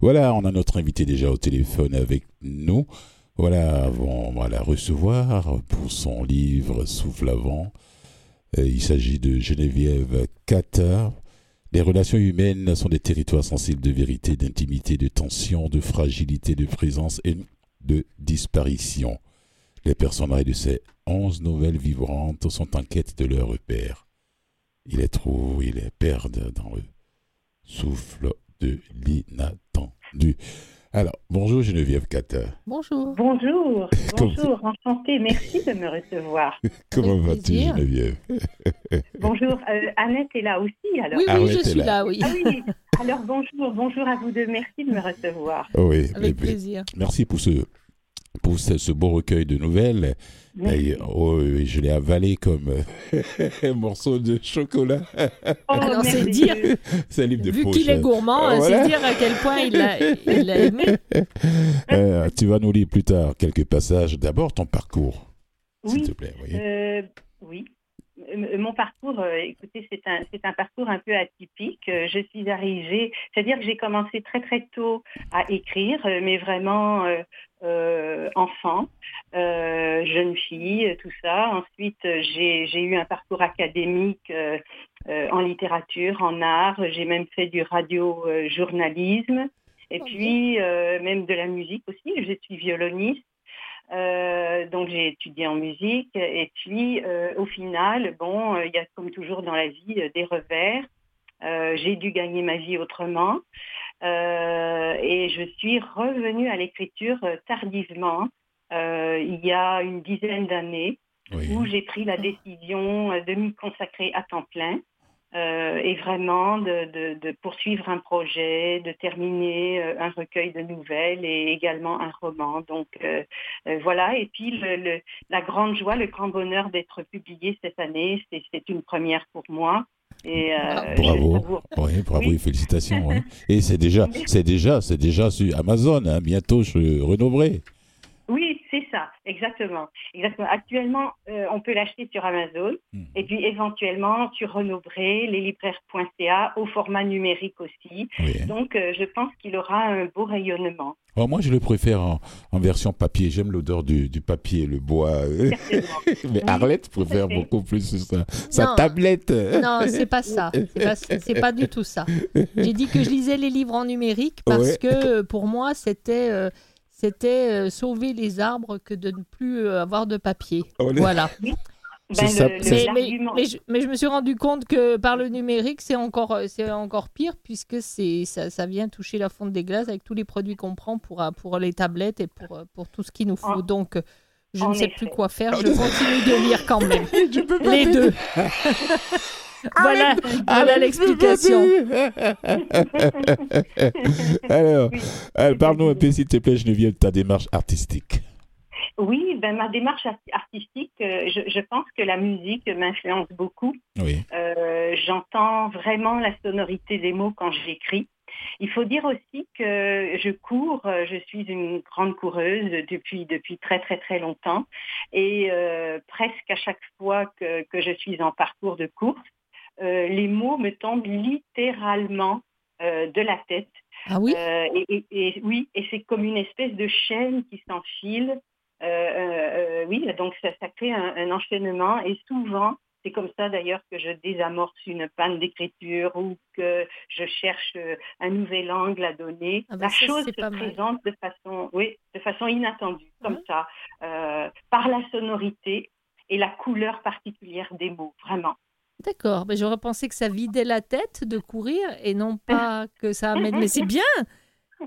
Speaker 2: Voilà, on a notre invité déjà au téléphone avec nous. Voilà, on va la recevoir pour son livre Souffle avant. Il s'agit de Geneviève Catter. Les relations humaines sont des territoires sensibles de vérité, d'intimité, de tension, de fragilité, de présence et de disparition. Les personnages de ces onze nouvelles vivantes sont en quête de leur repère. Il est trop, il est perdre dans le souffle de l'inattendu. Alors, bonjour Geneviève Catter.
Speaker 1: Bonjour.
Speaker 7: Bonjour, [laughs] bonjour, enchantée, merci de me recevoir. [laughs]
Speaker 2: Comment vas-tu. Geneviève? [laughs]
Speaker 7: Bonjour, euh, Annette est là aussi alors.
Speaker 1: Oui, oui, je suis
Speaker 2: là.
Speaker 1: là, oui.
Speaker 7: Ah oui, alors bonjour, bonjour à vous deux, merci de me recevoir.
Speaker 2: Oui,
Speaker 1: Avec plaisir.
Speaker 2: merci pour ce, pour ce, ce beau recueil de nouvelles. Et, oh, oui, je l'ai avalé comme [laughs] un morceau de chocolat.
Speaker 7: Oh,
Speaker 1: Alors, c'est dire,
Speaker 2: C'est un livre de
Speaker 1: vu
Speaker 2: poche.
Speaker 1: qu'il est gourmand,
Speaker 2: Euh, voilà.
Speaker 1: c'est dire à quel point il l'a il aimé. [laughs]
Speaker 2: Euh, tu vas nous lire plus tard quelques passages. D'abord, ton parcours, s'il
Speaker 7: Oui,
Speaker 2: te plaît. oui.
Speaker 7: Euh, oui. Mon parcours, euh, écoutez, c'est un, c'est un parcours un peu atypique. Je suis arrivée, c'est-à-dire que j'ai commencé très très tôt à écrire, mais vraiment euh, enfant, euh, jeune fille, tout ça. Ensuite, j'ai eu un parcours académique euh, en littérature, en art. J'ai même fait du radio-journalisme. Et puis, même de la musique aussi. Je suis violoniste. Donc j'ai étudié en musique et puis au final, bon, il y a comme toujours dans la vie des revers. J'ai dû gagner ma vie autrement et je suis revenue à l'écriture euh, tardivement, euh, il y a une dizaine d'années,
Speaker 2: Oui.
Speaker 7: où j'ai pris la décision euh, de m'y consacrer à temps plein. euh, et vraiment de, de- de poursuivre un projet, de terminer euh, un recueil de nouvelles et également un roman. Donc euh, euh, voilà, et puis le- le- la grande joie, le grand bonheur d'être publié cette année, c'est une première pour moi. Et, euh,
Speaker 2: Bravo. Oui, bravo
Speaker 7: Oui.
Speaker 2: et félicitations. oui. [laughs] Et c'est déjà, c'est déjà, c'est déjà sur Amazon. hein. Bientôt, je renouverai.
Speaker 7: Oui, c'est ça, exactement. exactement. Actuellement, euh, on peut l'acheter sur Amazon
Speaker 2: Mhm.
Speaker 7: et puis éventuellement sur Renobré, leslibraires.ca, au format numérique aussi.
Speaker 2: Oui.
Speaker 7: Donc, euh, je pense qu'il aura un beau rayonnement.
Speaker 2: Oh, moi, je le préfère en, en version papier. J'aime l'odeur du, du papier, le bois.
Speaker 7: Certainement. [laughs]
Speaker 2: Mais
Speaker 7: Oui,
Speaker 2: Arlette préfère beaucoup plus sa, sa
Speaker 1: Non.
Speaker 2: tablette.
Speaker 1: Non, c'est pas ça. C'est pas, pas du tout ça. J'ai dit que je lisais les livres en numérique parce
Speaker 2: Ouais.
Speaker 1: que euh, pour moi, c'était euh, c'était euh, sauver les arbres que de ne plus euh, avoir de papier.
Speaker 2: Oh, le-
Speaker 1: Voilà.
Speaker 7: Ben,
Speaker 2: ça,
Speaker 7: le-
Speaker 1: Mais, mais, je, mais je me suis rendu compte que par le numérique, c'est encore, euh, c'est encore pire puisque c'est, ça, ça vient toucher la fonte des glaces avec tous les produits qu'on prend pour, pour les tablettes et pour, pour tout ce qu'il nous faut. Donc, je
Speaker 7: en
Speaker 1: ne sais
Speaker 7: effet.
Speaker 1: plus quoi faire. Je continue de lire quand même. [laughs] Les deux. [laughs] voilà voilà l'explication. [laughs]
Speaker 2: Alors, alors, parle-nous un peu, s'il te plaît, Geneviève, de ta démarche artistique.
Speaker 7: Oui, ben, ma démarche art- artistique, euh, je, je pense que la musique m'influence beaucoup.
Speaker 2: Oui.
Speaker 7: Euh, J'entends vraiment la sonorité des mots quand j'écris. Il faut dire aussi que je cours, euh, je suis une grande coureuse depuis, depuis très très très longtemps et euh, presque à chaque fois que, que je suis en parcours de course, euh, les mots me tombent littéralement euh, de la tête.
Speaker 1: Ah oui?
Speaker 7: Euh, et, et- et oui, et c'est comme une espèce de chaîne qui s'enfile. Oui, donc ça, ça crée un, un enchaînement et souvent, c'est comme ça d'ailleurs que je désamorce une panne d'écriture ou que je cherche un nouvel angle à donner.
Speaker 1: Ah ben
Speaker 7: La
Speaker 1: ça,
Speaker 7: chose se
Speaker 1: mal.
Speaker 7: présente de façon, oui, de façon inattendue, comme
Speaker 1: Ouais?
Speaker 7: ça, euh, par la sonorité et la couleur particulière des mots, vraiment.
Speaker 1: D'accord, mais j'aurais pensé que ça vidait la tête de courir et non pas que ça amène. Mais c'est bien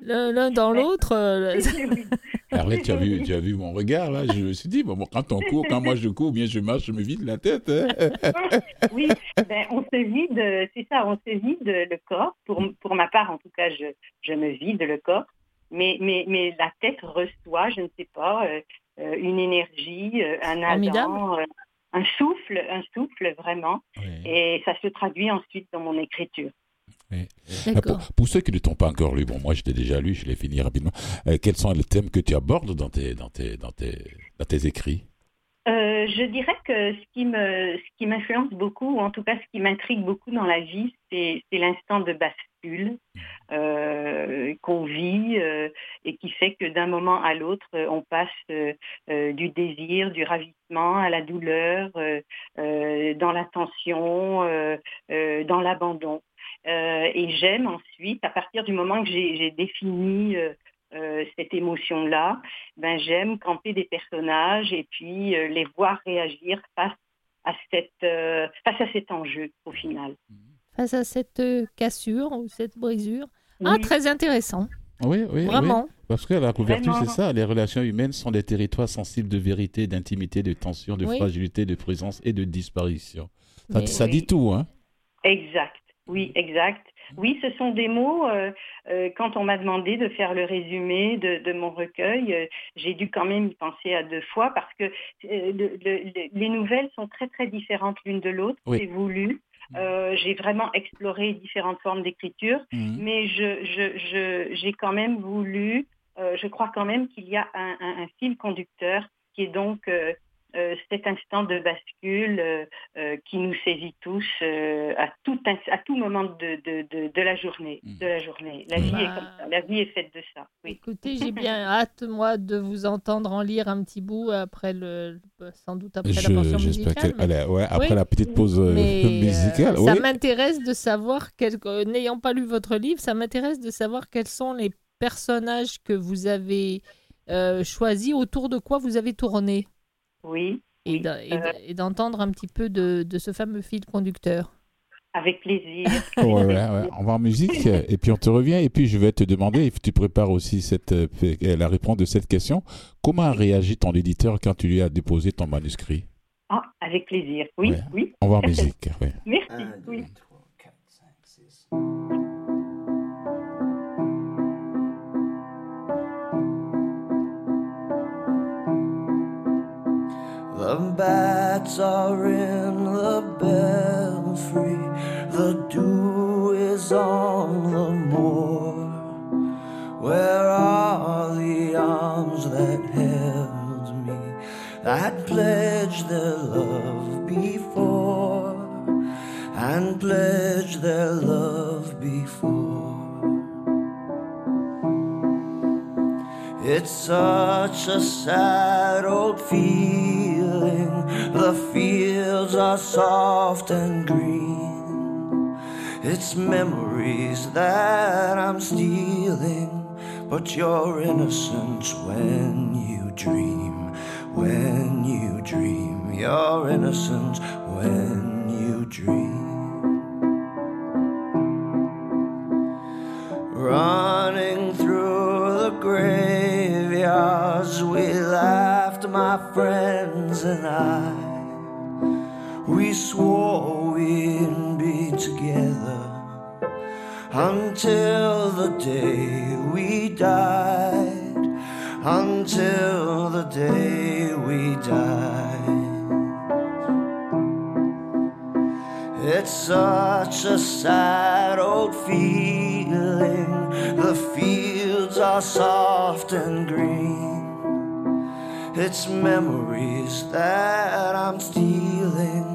Speaker 1: L'un dans l'autre. euh, [laughs]
Speaker 2: Arlette, tu as, vu, tu as vu mon regard, là Je me suis dit, bon, quand on court, quand moi je cours, bien je marche, je me vide la tête. hein. [laughs]
Speaker 7: oui, ben, on se vide, c'est ça, on se vide le corps. Pour, pour ma part, en tout cas, je, je me vide le corps. Mais, mais, mais la tête reçoit, je ne sais pas, euh, euh, une énergie, euh, un
Speaker 1: Formidable.
Speaker 7: adam, euh, un souffle, un souffle vraiment.
Speaker 2: Oui.
Speaker 7: Et ça se traduit ensuite dans mon écriture.
Speaker 1: D'accord.
Speaker 2: Pour, pour ceux qui ne t'ont pas encore lu, bon, moi je l'ai déjà lu, je l'ai fini rapidement. Euh, quels sont les thèmes que tu abordes dans tes, dans tes, dans tes, dans tes écrits?
Speaker 7: Euh, je dirais que ce qui me, ce qui m'influence beaucoup, ou en tout cas ce qui m'intrigue beaucoup dans la vie, c'est, c'est l'instant de bascule euh, qu'on vit euh, et qui fait que d'un moment à l'autre, euh, on passe euh, du désir, du ravissement à la douleur, euh, euh, dans la tension, euh, euh, dans l'abandon. Euh, et j'aime ensuite, à partir du moment que j'ai, j'ai défini euh, cette émotion-là, ben j'aime camper des personnages et puis euh, les voir réagir face à cette euh, face à cet enjeu au final.
Speaker 1: Face à cette cassure ou cette brisure. Ah, très intéressant.
Speaker 2: Oui, oui. oui.
Speaker 1: Vraiment.
Speaker 2: Parce que la couverture, c'est ça. Les relations humaines sont des territoires sensibles de vérité, d'intimité, de tension, de
Speaker 1: Oui.
Speaker 2: fragilité, de présence et de disparition. Ça, ça
Speaker 7: Oui.
Speaker 2: dit tout, hein
Speaker 7: Exact. Oui, exact. Oui, ce sont des mots. euh, euh, quand on m'a demandé de faire le résumé de, de mon recueil, euh, j'ai dû quand même y penser à deux fois parce que euh, le- le- le- les nouvelles sont très très différentes l'une de l'autre.
Speaker 2: Oui.
Speaker 7: C'est voulu. Euh, j'ai vraiment exploré différentes formes d'écriture,
Speaker 2: Mhm.
Speaker 7: mais je, je, je, j'ai quand même voulu. euh, je crois quand même qu'il y a un, un- un fil conducteur qui est donc cet instant de bascule euh, euh, qui nous saisit tous euh, à, tout, à tout moment de, de, de, de la journée.
Speaker 2: Mm.
Speaker 7: De la journée. La
Speaker 2: Mm.
Speaker 7: vie est
Speaker 1: Bah.
Speaker 7: comme ça. La vie est faite de ça. Oui.
Speaker 1: Écoutez, j'ai [laughs] bien hâte, moi, de vous entendre en lire un petit bout après le, sans doute après la
Speaker 2: Je-
Speaker 1: portion
Speaker 2: J'espère
Speaker 1: musicale.
Speaker 2: qu'elle.
Speaker 1: mais-
Speaker 2: elle est- ouais, après
Speaker 1: Oui.
Speaker 2: la petite pause euh,
Speaker 1: mais, euh,
Speaker 2: musicale.
Speaker 1: ça m'intéresse de savoir, quel- euh, n'ayant pas lu votre livre, ça m'intéresse de savoir quels sont les personnages que vous avez euh, choisis, autour de quoi vous avez tourné,
Speaker 7: Oui,
Speaker 1: et
Speaker 7: Oui. Euh,
Speaker 1: d'entendre un petit peu de, de ce fameux fil conducteur.
Speaker 7: avec plaisir. [laughs]
Speaker 2: Ouais, ouais, ouais. On va en musique [laughs] et puis on te revient et puis je vais te demander, et tu prépares aussi cette, euh, la réponse de cette question. Comment a réagi ton éditeur quand tu lui as déposé ton manuscrit?
Speaker 7: Ah, avec plaisir. Oui,
Speaker 2: Ouais.
Speaker 7: oui.
Speaker 2: On va en musique. ouais. [laughs]
Speaker 7: Merci. Oui.
Speaker 8: The bats are in the belfry, the dew is on the moor. Where are the arms that held me, that pledged their love before, and pledged their love before? It's such a sad old feeling. The fields are soft and green. It's memories that I'm stealing. But you're innocent when you dream. When you dream, you're innocent when you dream. Running graveyards, we laughed, my friends and I. We swore we'd be together until the day we died. Until the day we died. It's such a sad old feeling. The fields are soft and green. It's memories that I'm stealing.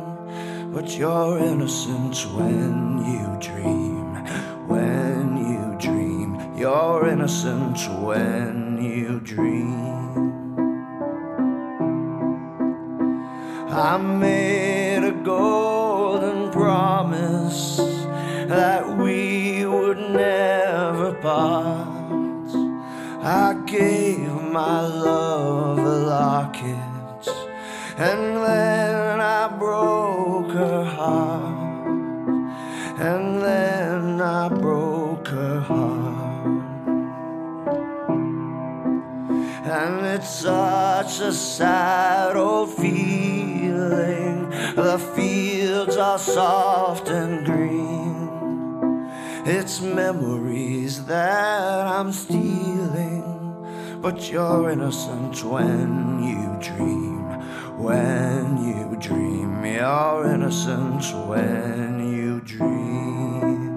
Speaker 8: But your innocence when you dream. When you dream, your innocence when you dream. I made a golden promise that we would never part. I gave my love a locket, and then I broke her heart, and then I broke her heart. And it's such a sad old feeling. The fields are soft and green. It's memories that I'm stealing. But you're innocent when you dream. When you dream, you're innocent when you dream.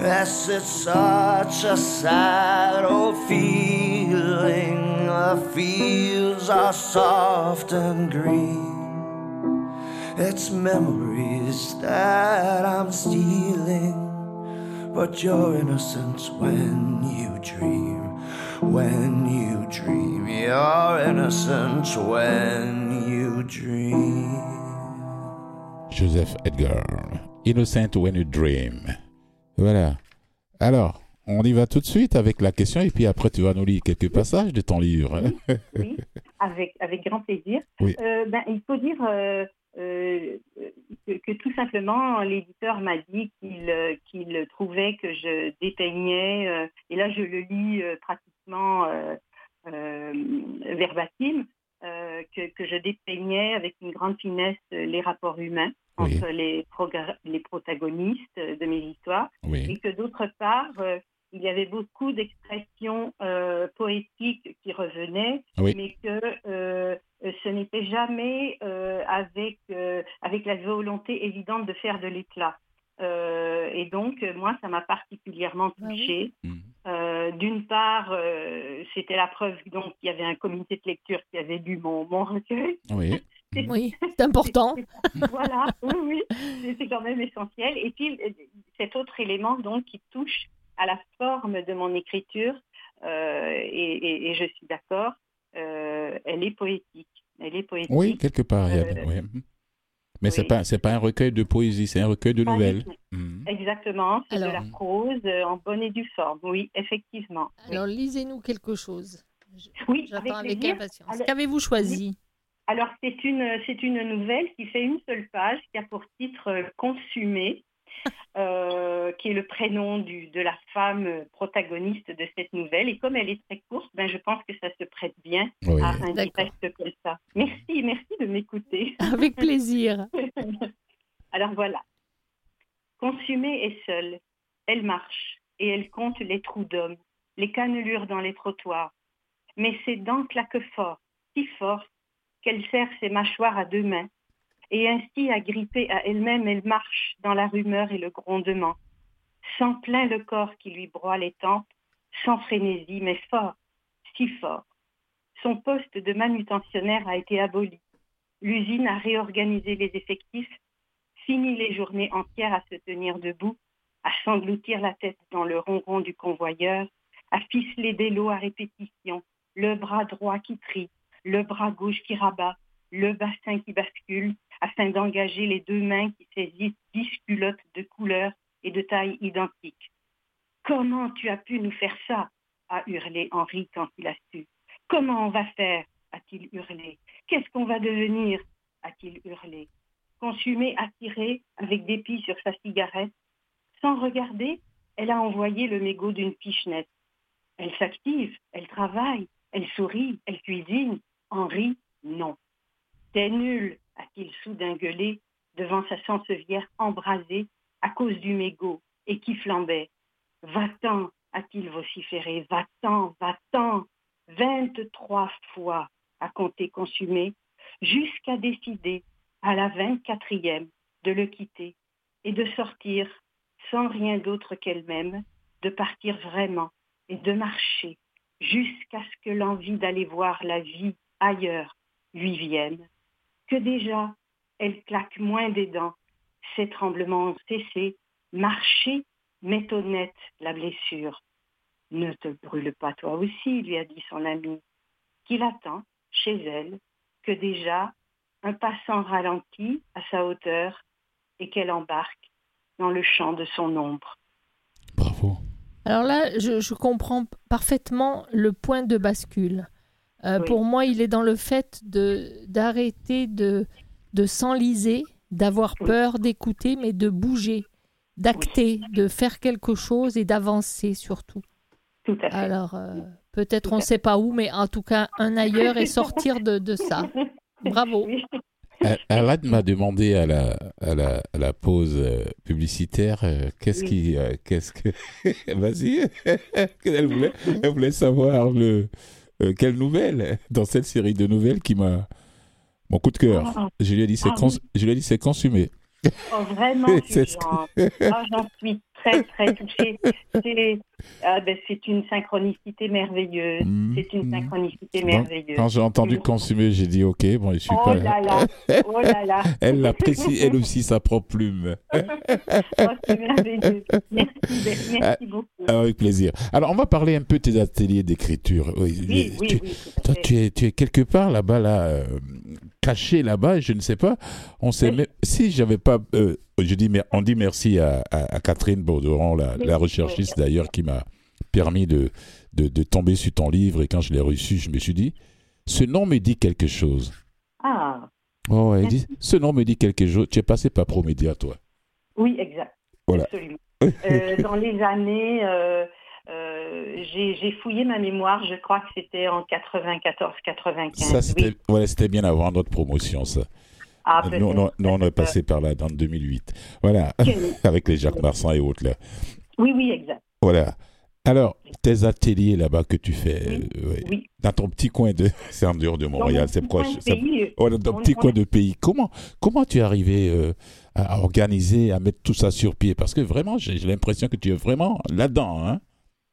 Speaker 8: Yes, it's such a sad old feeling. the fields are soft and green. It's memories that I'm stealing. But you're innocent when you dream. When you dream, you're innocent when you dream.
Speaker 2: Joseph Edgar, Innocent When You Dream. Voilà. Alors, on y va tout de suite avec la question et puis après tu vas nous lire quelques passages de ton livre.
Speaker 7: Oui, avec, avec grand plaisir.
Speaker 2: Oui.
Speaker 7: Euh, ben, il faut dire euh, euh, que, que tout simplement, l'éditeur m'a dit qu'il euh, trouvait que je dépeignais, euh, et là je le lis euh, pratiquement euh, euh, verbatim, euh, que, que je dépeignais avec une grande finesse euh, les rapports humains
Speaker 2: Oui.
Speaker 7: entre les, protagonistes de mes histoires
Speaker 2: Oui.
Speaker 7: et que d'autre part, euh, il y avait beaucoup d'expressions euh, poétiques qui revenaient,
Speaker 2: Oui.
Speaker 7: mais que euh, ce n'était jamais euh, avec, euh, avec la volonté évidente de faire de l'éclat. Euh, et donc, moi, ça m'a particulièrement
Speaker 1: Ah oui.
Speaker 7: touchée. Euh, D'une part, euh, c'était la preuve donc qu'il y avait un comité de lecture qui avait lu mon, mon recueil.
Speaker 2: Oui. [laughs]
Speaker 1: Oui, c'est important.
Speaker 7: voilà, oui, oui, c'est- quand même essentiel. Et puis, cet autre élément donc qui touche à la forme de mon écriture, euh, et, et- et je suis d'accord, euh, elle est poétique. Elle est poétique.
Speaker 2: Oui, quelque part. a-
Speaker 7: Euh,
Speaker 2: oui. Mais c'est
Speaker 7: oui.
Speaker 2: pas c'est pas un recueil de poésie, c'est un recueil de
Speaker 7: Pas
Speaker 2: nouvelles. Mhm.
Speaker 7: Exactement, c'est de
Speaker 1: Alors.
Speaker 7: la prose euh, en bonne et due forme. Oui, effectivement. Oui.
Speaker 1: Alors, lisez-nous quelque chose.
Speaker 7: Oui, avec
Speaker 1: J'attends avec
Speaker 7: plaisir.
Speaker 1: impatience.
Speaker 7: Alors-
Speaker 1: Qu'avez-vous choisi?
Speaker 7: Alors, c'est une, c'est une nouvelle qui fait une seule page, qui a pour titre euh, Consumé, euh, qui est le prénom du, de la femme protagoniste de cette nouvelle. Et comme elle est très courte, ben, je pense que ça se prête bien
Speaker 2: Oui.
Speaker 7: à un texte comme ça. Merci, merci de m'écouter.
Speaker 1: Avec plaisir. [laughs]
Speaker 7: Alors voilà. Consumée est seule. Elle marche et elle compte les trous d'hommes, les cannelures dans les trottoirs. Mais ses dents claquent fort, si fort, qu'elle serre ses mâchoires à deux mains. Et ainsi, agrippée à elle-même, elle marche dans la rumeur et le grondement. Sans plein le corps qui lui broie les tempes, sans frénésie, mais fort, si fort. Son poste de manutentionnaire a été aboli. L'usine a réorganisé les effectifs fini les journées entières à se tenir debout, à s'engloutir la tête dans le ronron du convoyeur, à ficeler des lots à répétition, le bras droit qui trie, le bras gauche qui rabat, le bassin qui bascule, afin d'engager les deux mains qui saisissent dix culottes de couleur et de taille identiques. Comment tu as pu nous faire ça? a hurlé Henri quand il a su. Comment on va faire? a-t-il hurlé. Qu'est-ce qu'on va devenir? a-t-il hurlé consumée attirée avec dépit sur sa cigarette. Sans regarder, elle a envoyé le mégot d'une pichenette. Elle s'active, elle travaille, elle sourit, elle cuisine. Henri, non. T'es nul, a-t-il soudain gueulé devant sa chancevière embrasée à cause du mégot et qui flambait. Va-t'en, a-t-il vociféré, va-t'en, va-t'en. Vingt-trois fois, a compté consumé, jusqu'à décider à la vingt-quatrième de le quitter et de sortir sans rien d'autre qu'elle-même, de partir vraiment et de marcher jusqu'à ce que l'envie d'aller voir la vie ailleurs lui vienne. Que déjà, elle claque moins des dents, ses tremblements ont cessé, marcher met honnête la blessure. Ne te brûle pas toi aussi, lui a dit son ami, qu'il attend chez elle que déjà un passant ralentit à sa hauteur et qu'elle embarque dans le champ de son ombre.
Speaker 2: Bravo.
Speaker 1: Alors là, je, je comprends parfaitement le point de bascule. Euh,
Speaker 7: Oui.
Speaker 1: Pour moi, il est dans le fait de d'arrêter de, de s'enliser, d'avoir
Speaker 7: Oui.
Speaker 1: peur d'écouter, mais de bouger, d'acter, de faire quelque chose et d'avancer surtout.
Speaker 7: Tout à fait.
Speaker 1: Alors, euh, peut-être on ne sait pas où, mais en tout cas, un ailleurs et sortir de, de ça. [laughs] Bravo.
Speaker 7: Oui.
Speaker 2: Al- Alad m'a demandé à la, à la, à la pause euh, publicitaire euh, qu'est-ce
Speaker 7: Oui.
Speaker 2: qui. euh, qu'est-ce que. [laughs] Vas-y. [laughs] elle, voulait, elle voulait savoir le, euh, quelle nouvelle [laughs] dans cette série de nouvelles qui m'a. Mon coup de cœur.
Speaker 7: Ah.
Speaker 2: Je lui ai dit c'est
Speaker 7: Ah
Speaker 2: cons- je lui ai dit c'est consumé.
Speaker 7: Oh, vraiment. [laughs] Ah, j'en suis très, très touchée. C'est ah, ben, c'est une synchronicité merveilleuse.
Speaker 2: Mm,
Speaker 7: C'est une
Speaker 2: mm.
Speaker 7: synchronicité merveilleuse.
Speaker 2: Quand j'ai entendu consumer, j'ai dit ok, bon, je suis
Speaker 7: Oh
Speaker 2: pas.
Speaker 7: là là, oh là là. [laughs]
Speaker 2: Elle apprécie elle aussi sa propre plume. [laughs]
Speaker 7: Oh, c'est merveilleux. Merci, ben, merci beaucoup.
Speaker 2: Avec plaisir. Alors, on va parler un peu de tes ateliers d'écriture. Oui,
Speaker 7: Oui,
Speaker 2: tu,
Speaker 7: oui,
Speaker 2: toi, tu es, tu es quelque part là-bas, là, euh, caché là-bas, je ne sais pas. On sait
Speaker 7: Oui.
Speaker 2: même- si j'avais pas, euh, je dis, mais on dit merci à, à- à Catherine Borderon, la, la recherchiste d'ailleurs, qui m'a permis de, de, de tomber sur ton livre. Et quand je l'ai reçu, je me suis dit, ce nom me dit quelque chose.
Speaker 7: Ah,
Speaker 2: Oh, dit, ce nom me dit quelque chose. Tu es passé par Promédia, toi.
Speaker 7: oui, exact.
Speaker 2: Voilà.
Speaker 7: Absolument. Euh, dans les années, euh, euh, j'ai fouillé ma mémoire, je crois que c'était en 94-95.
Speaker 2: Ça, c'était
Speaker 7: oui.
Speaker 2: voilà, c'était bien avant notre promotion, ça.
Speaker 7: Ah,
Speaker 2: nous,
Speaker 7: peut-être,
Speaker 2: nous, on est
Speaker 7: peut-être.
Speaker 2: passé par là dans 2008. Voilà, [laughs] avec les Jacques Marsan et autres, là.
Speaker 7: Oui, oui, exact.
Speaker 2: Voilà. Alors, tes ateliers là-bas que tu fais,
Speaker 7: Oui,
Speaker 2: euh, ouais,
Speaker 7: oui.
Speaker 2: dans ton petit coin de... [laughs] C'est en dehors de Montréal, c'est proche.
Speaker 7: pays,
Speaker 2: Oh, dans ton
Speaker 7: on-
Speaker 2: petit
Speaker 7: on
Speaker 2: coin de pays. Comment, comment tu es arrivé euh, à organiser, à mettre tout ça sur pied? Parce que vraiment, j'ai l'impression que tu es vraiment là-dedans. Hein?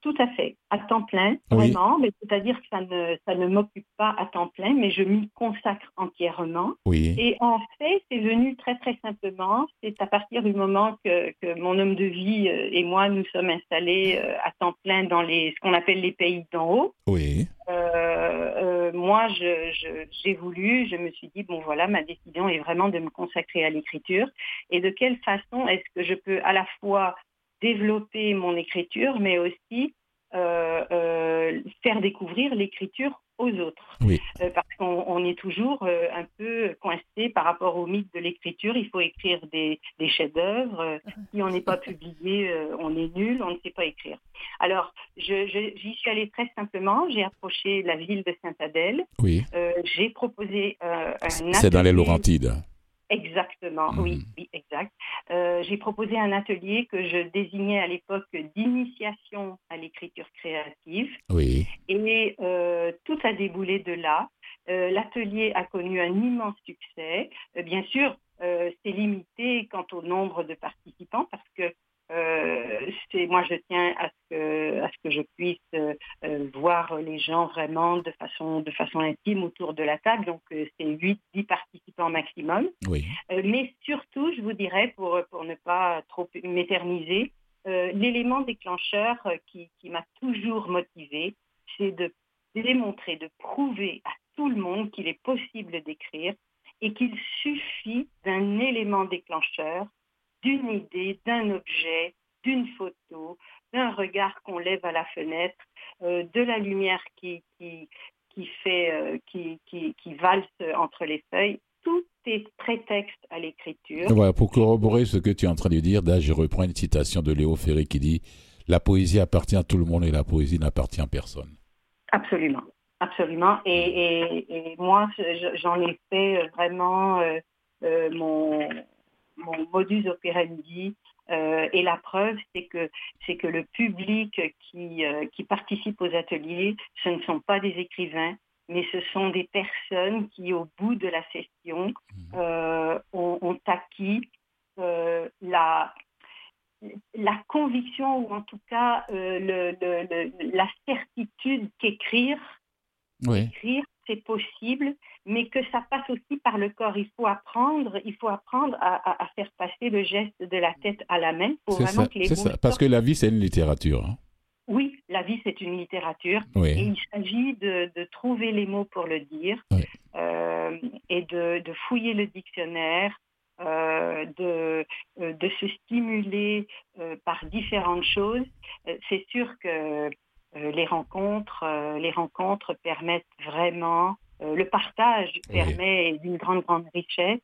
Speaker 7: Tout à fait, à temps plein,
Speaker 2: Oui.
Speaker 7: vraiment. Mais C'est-à-dire que ça ne, ça ne m'occupe pas à temps plein, mais je m'y consacre entièrement.
Speaker 2: Oui.
Speaker 7: Et en fait, c'est venu très très simplement. C'est à partir du moment que, que mon homme de vie euh, et moi nous sommes installés euh, à temps plein dans les ce qu'on appelle les pays d'en haut.
Speaker 2: Oui.
Speaker 7: Euh, euh, moi, je- je- j'ai voulu, je me suis dit bon voilà, ma décision est vraiment de me consacrer à l'écriture. Et de quelle façon est-ce que je peux à la fois développer mon écriture, mais aussi euh, euh, faire découvrir l'écriture aux autres.
Speaker 2: Oui.
Speaker 7: Euh, parce qu'on on est toujours un peu coincé par rapport au mythe de l'écriture. Il faut écrire des, des chefs-d'œuvre. Si on n'est pas publié, on est nul, on ne sait pas écrire. Alors, je- je- j'y suis allée très simplement. J'ai approché la ville de Saint-Adèle.
Speaker 2: Oui.
Speaker 7: J'ai proposé un
Speaker 2: C'est dans les Laurentides.
Speaker 7: Exactement,
Speaker 2: Mhm.
Speaker 7: oui, oui, exact. Euh, J'ai proposé un atelier que je désignais à l'époque d'initiation à l'écriture créative
Speaker 2: Oui.
Speaker 7: et euh, tout a déboulé de là. Euh, L'atelier a connu un immense succès. Bien sûr, c'est limité quant au nombre de participants parce que c'est moi je tiens à ce que, à ce que je puisse euh, voir les gens vraiment de façon de façon intime autour de la table. Donc euh, c'est 8 10 participants maximum.
Speaker 2: Oui.
Speaker 7: Euh, mais surtout, je vous dirais, pour, pour ne pas trop m'éterniser, euh, l'élément déclencheur euh, qui, qui m'a toujours motivé, c'est de démontrer, de prouver à tout le monde qu'il est possible d'écrire et qu'il suffit d'un élément déclencheur, d'une idée, d'un objet, d'une photo, d'un regard qu'on lève à la fenêtre, euh, de la lumière qui, qui, qui fait, euh, qui, qui, qui valse entre les feuilles. Tout est prétexte à l'écriture.
Speaker 2: Voilà, pour corroborer ce que tu es en train de dire, là, je reprends une citation de Léo Ferré qui dit La poésie appartient à tout le monde et la poésie n'appartient à personne.
Speaker 7: Absolument, absolument. Et, et, et moi, je- j'en ai fait vraiment euh, euh, mon, mon modus operandi. euh, et la preuve, c'est que c'est que le public qui, euh, qui participe aux ateliers, ce ne sont pas des écrivains, mais ce sont des personnes qui, au bout de la session, euh, ont, ont acquis euh, la, la conviction, ou en tout cas euh, le- le- le- la certitude qu'écrire,
Speaker 2: Oui.
Speaker 7: écrire, c'est possible, mais que ça passe aussi par le corps. Il faut apprendre, il faut apprendre à, à- à faire passer le geste de la tête à la main.
Speaker 2: C'est
Speaker 7: vraiment
Speaker 2: ça,
Speaker 7: que les mots
Speaker 2: ça. Parce que la vie, c'est une littérature. hein.
Speaker 7: Oui, la vie, c'est une littérature. Et
Speaker 2: Oui.
Speaker 7: il s'agit de, de trouver les mots pour le dire
Speaker 2: Oui.
Speaker 7: euh, et de, de fouiller le dictionnaire, euh, de, euh, de se stimuler euh, par différentes choses. Euh, C'est sûr que euh, les rencontres, euh, les rencontres permettent vraiment, euh, le partage
Speaker 2: Oui.
Speaker 7: permet d'une grande, grande richesse.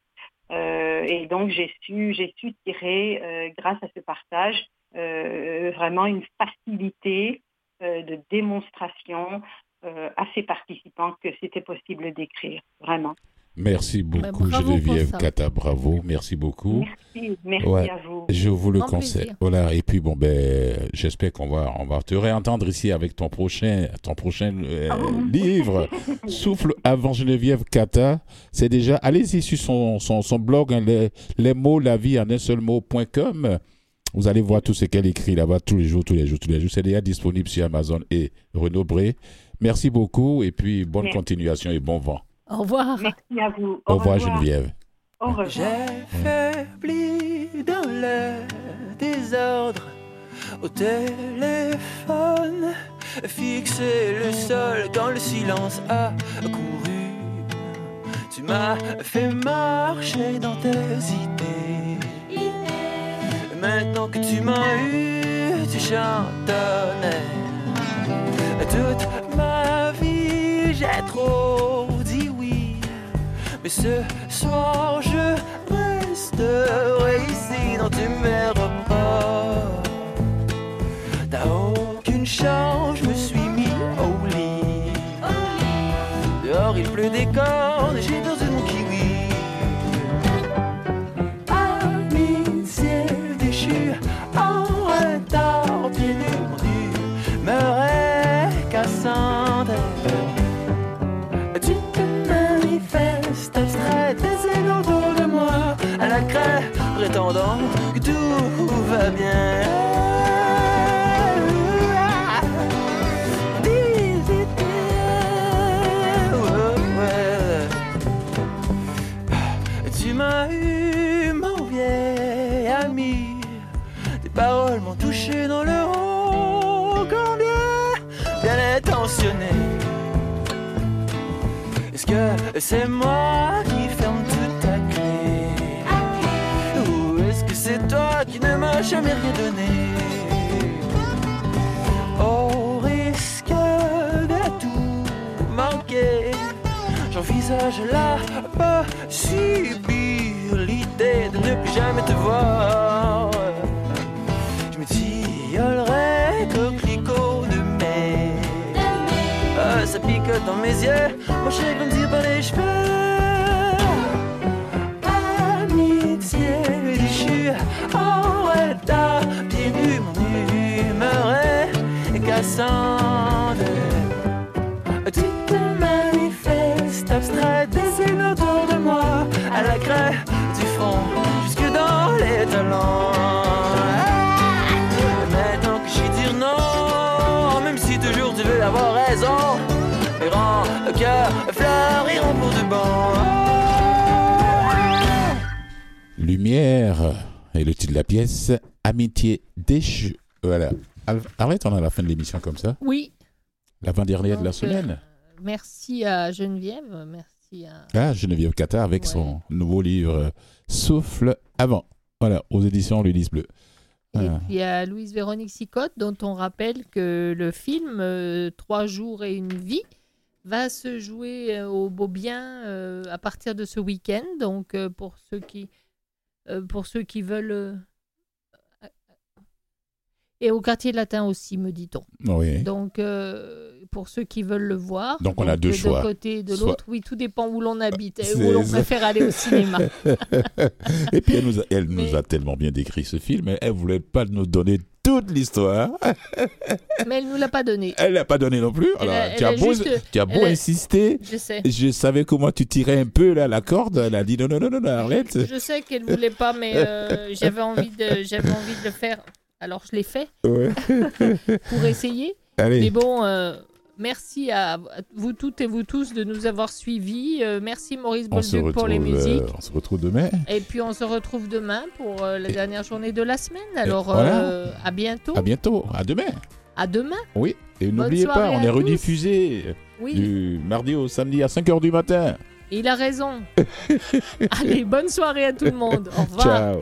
Speaker 7: Euh, et donc j'ai su, j'ai su tirer, euh, grâce à ce partage, vraiment une facilité euh, de démonstration euh, à ces participants que c'était possible d'écrire, vraiment.
Speaker 2: Merci beaucoup,
Speaker 1: bravo pour
Speaker 2: Geneviève. Kata, bravo, merci beaucoup.
Speaker 7: Merci, merci
Speaker 2: Ouais.
Speaker 7: à vous.
Speaker 2: Je vous le conseille.
Speaker 1: plaisir.
Speaker 2: Voilà. Et puis bon ben, j'espère qu'on va, on va te réentendre ici avec ton prochain, ton prochain euh,
Speaker 7: Oh. [laughs]
Speaker 2: livre. Souffle avant Geneviève Kata. C'est déjà. Allez-y sur son, son, son blog, hein, les, les mots, la vie en un seul mot.com. Vous allez voir tout ce qu'elle écrit là-bas tous les jours, tous les jours, tous les jours. C'est déjà disponible sur Amazon et Renaud Bré. Merci beaucoup et puis bonne
Speaker 7: Merci.
Speaker 2: continuation et bon vent.
Speaker 1: Au revoir.
Speaker 7: Merci à vous.
Speaker 2: Au revoir Geneviève.
Speaker 7: Au revoir.
Speaker 3: J'ai faibli dans le désordre au téléphone, fixé le sol quand le silence a couru. Tu m'as fait marcher dans tes idées. Maintenant que tu m'as eu, tu chantonnais. Toute ma vie, j'ai trop dit oui. Mais ce soir, je resterai ici. Non, tu m'aimeras pas. T'as aucune chance, je me suis mis au lit. Dehors, il pleut des cordes Tu te manifestes abstrait, ailes autour de moi, à la craie, prétendant que tout va bien. C'est moi qui ferme toute ta clé Ou est-ce que c'est toi qui ne m'as jamais rien donné? Au risque de tout manquer, j'envisage la possibilité de ne plus jamais te voir. Picote dans mes yeux, mon chien grandir par les cheveux. Amitié déchue, en retard, pieds mon humeur est cassante. Tu te manifestes abstrait, des îles autour de moi, à la craie du front, jusque dans les talons. Rends le cœur fleuriront pour de bon.
Speaker 2: Lumière et le titre de la pièce Amitié déchue. Voilà. Al- Arrête, on a la fin de l'émission comme ça.
Speaker 1: Oui.
Speaker 2: L'avant-dernière de la
Speaker 1: Donc,
Speaker 2: semaine.
Speaker 1: euh, merci à Geneviève. Merci à.
Speaker 2: Ah, Geneviève Cata avec
Speaker 1: Ouais.
Speaker 2: son nouveau livre euh, Souffle avant. Voilà, aux éditions L'Ulysse Bleu.
Speaker 1: Et
Speaker 2: Ah.
Speaker 1: puis à Louise Véronique Sicotte, dont on rappelle que le film euh, Trois jours et une vie va se jouer euh, au Beaubien euh, à partir de ce week-end. Donc euh, pour ceux qui pour ceux qui veulent et au quartier latin aussi, me dit-on.
Speaker 2: Oui.
Speaker 1: Donc euh, pour ceux qui veulent le voir.
Speaker 2: Donc, on a deux
Speaker 1: de
Speaker 2: choix.
Speaker 1: D'un côté et de
Speaker 2: Soit-
Speaker 1: l'autre, oui, tout dépend où l'on habite et où l'on préfère aller au cinéma. [laughs]
Speaker 2: et puis elle nous a, elle nous
Speaker 1: Mais-
Speaker 2: a tellement bien décrit ce film, elle voulait pas nous donner toute l'histoire. [laughs]
Speaker 1: Mais elle nous l'a pas donné.
Speaker 2: Elle l'a pas donné non plus. Alors, tu, as beau,
Speaker 1: juste-
Speaker 2: tu as beau
Speaker 1: elle a-
Speaker 2: insister.
Speaker 1: Je sais.
Speaker 2: Je savais comment tu tirais un peu là, la corde. Elle a dit non, non, non, non, Arlette.
Speaker 1: Je sais qu'elle voulait pas, mais euh, j'avais envie de, j'avais envie de le faire. Alors je l'ai fait
Speaker 2: Ouais. [laughs]
Speaker 1: pour essayer.
Speaker 2: Allez.
Speaker 1: Mais bon, euh, merci à vous toutes et vous tous de nous avoir suivis. Euh, merci Maurice Bolduc pour les
Speaker 2: retrouve,
Speaker 1: musiques.
Speaker 2: euh, on se retrouve demain.
Speaker 1: Et puis on se retrouve demain pour euh, la dernière journée de la semaine. Alors
Speaker 2: voilà.
Speaker 1: euh, à bientôt.
Speaker 2: À bientôt. À demain.
Speaker 1: À demain.
Speaker 2: Oui. Et n'oubliez pas, on est
Speaker 1: tous.
Speaker 2: rediffusé
Speaker 1: Oui,
Speaker 2: du mardi au samedi à 5h du matin.
Speaker 1: il a raison. [laughs] Allez, bonne soirée à tout le monde. Au revoir.
Speaker 2: Ciao.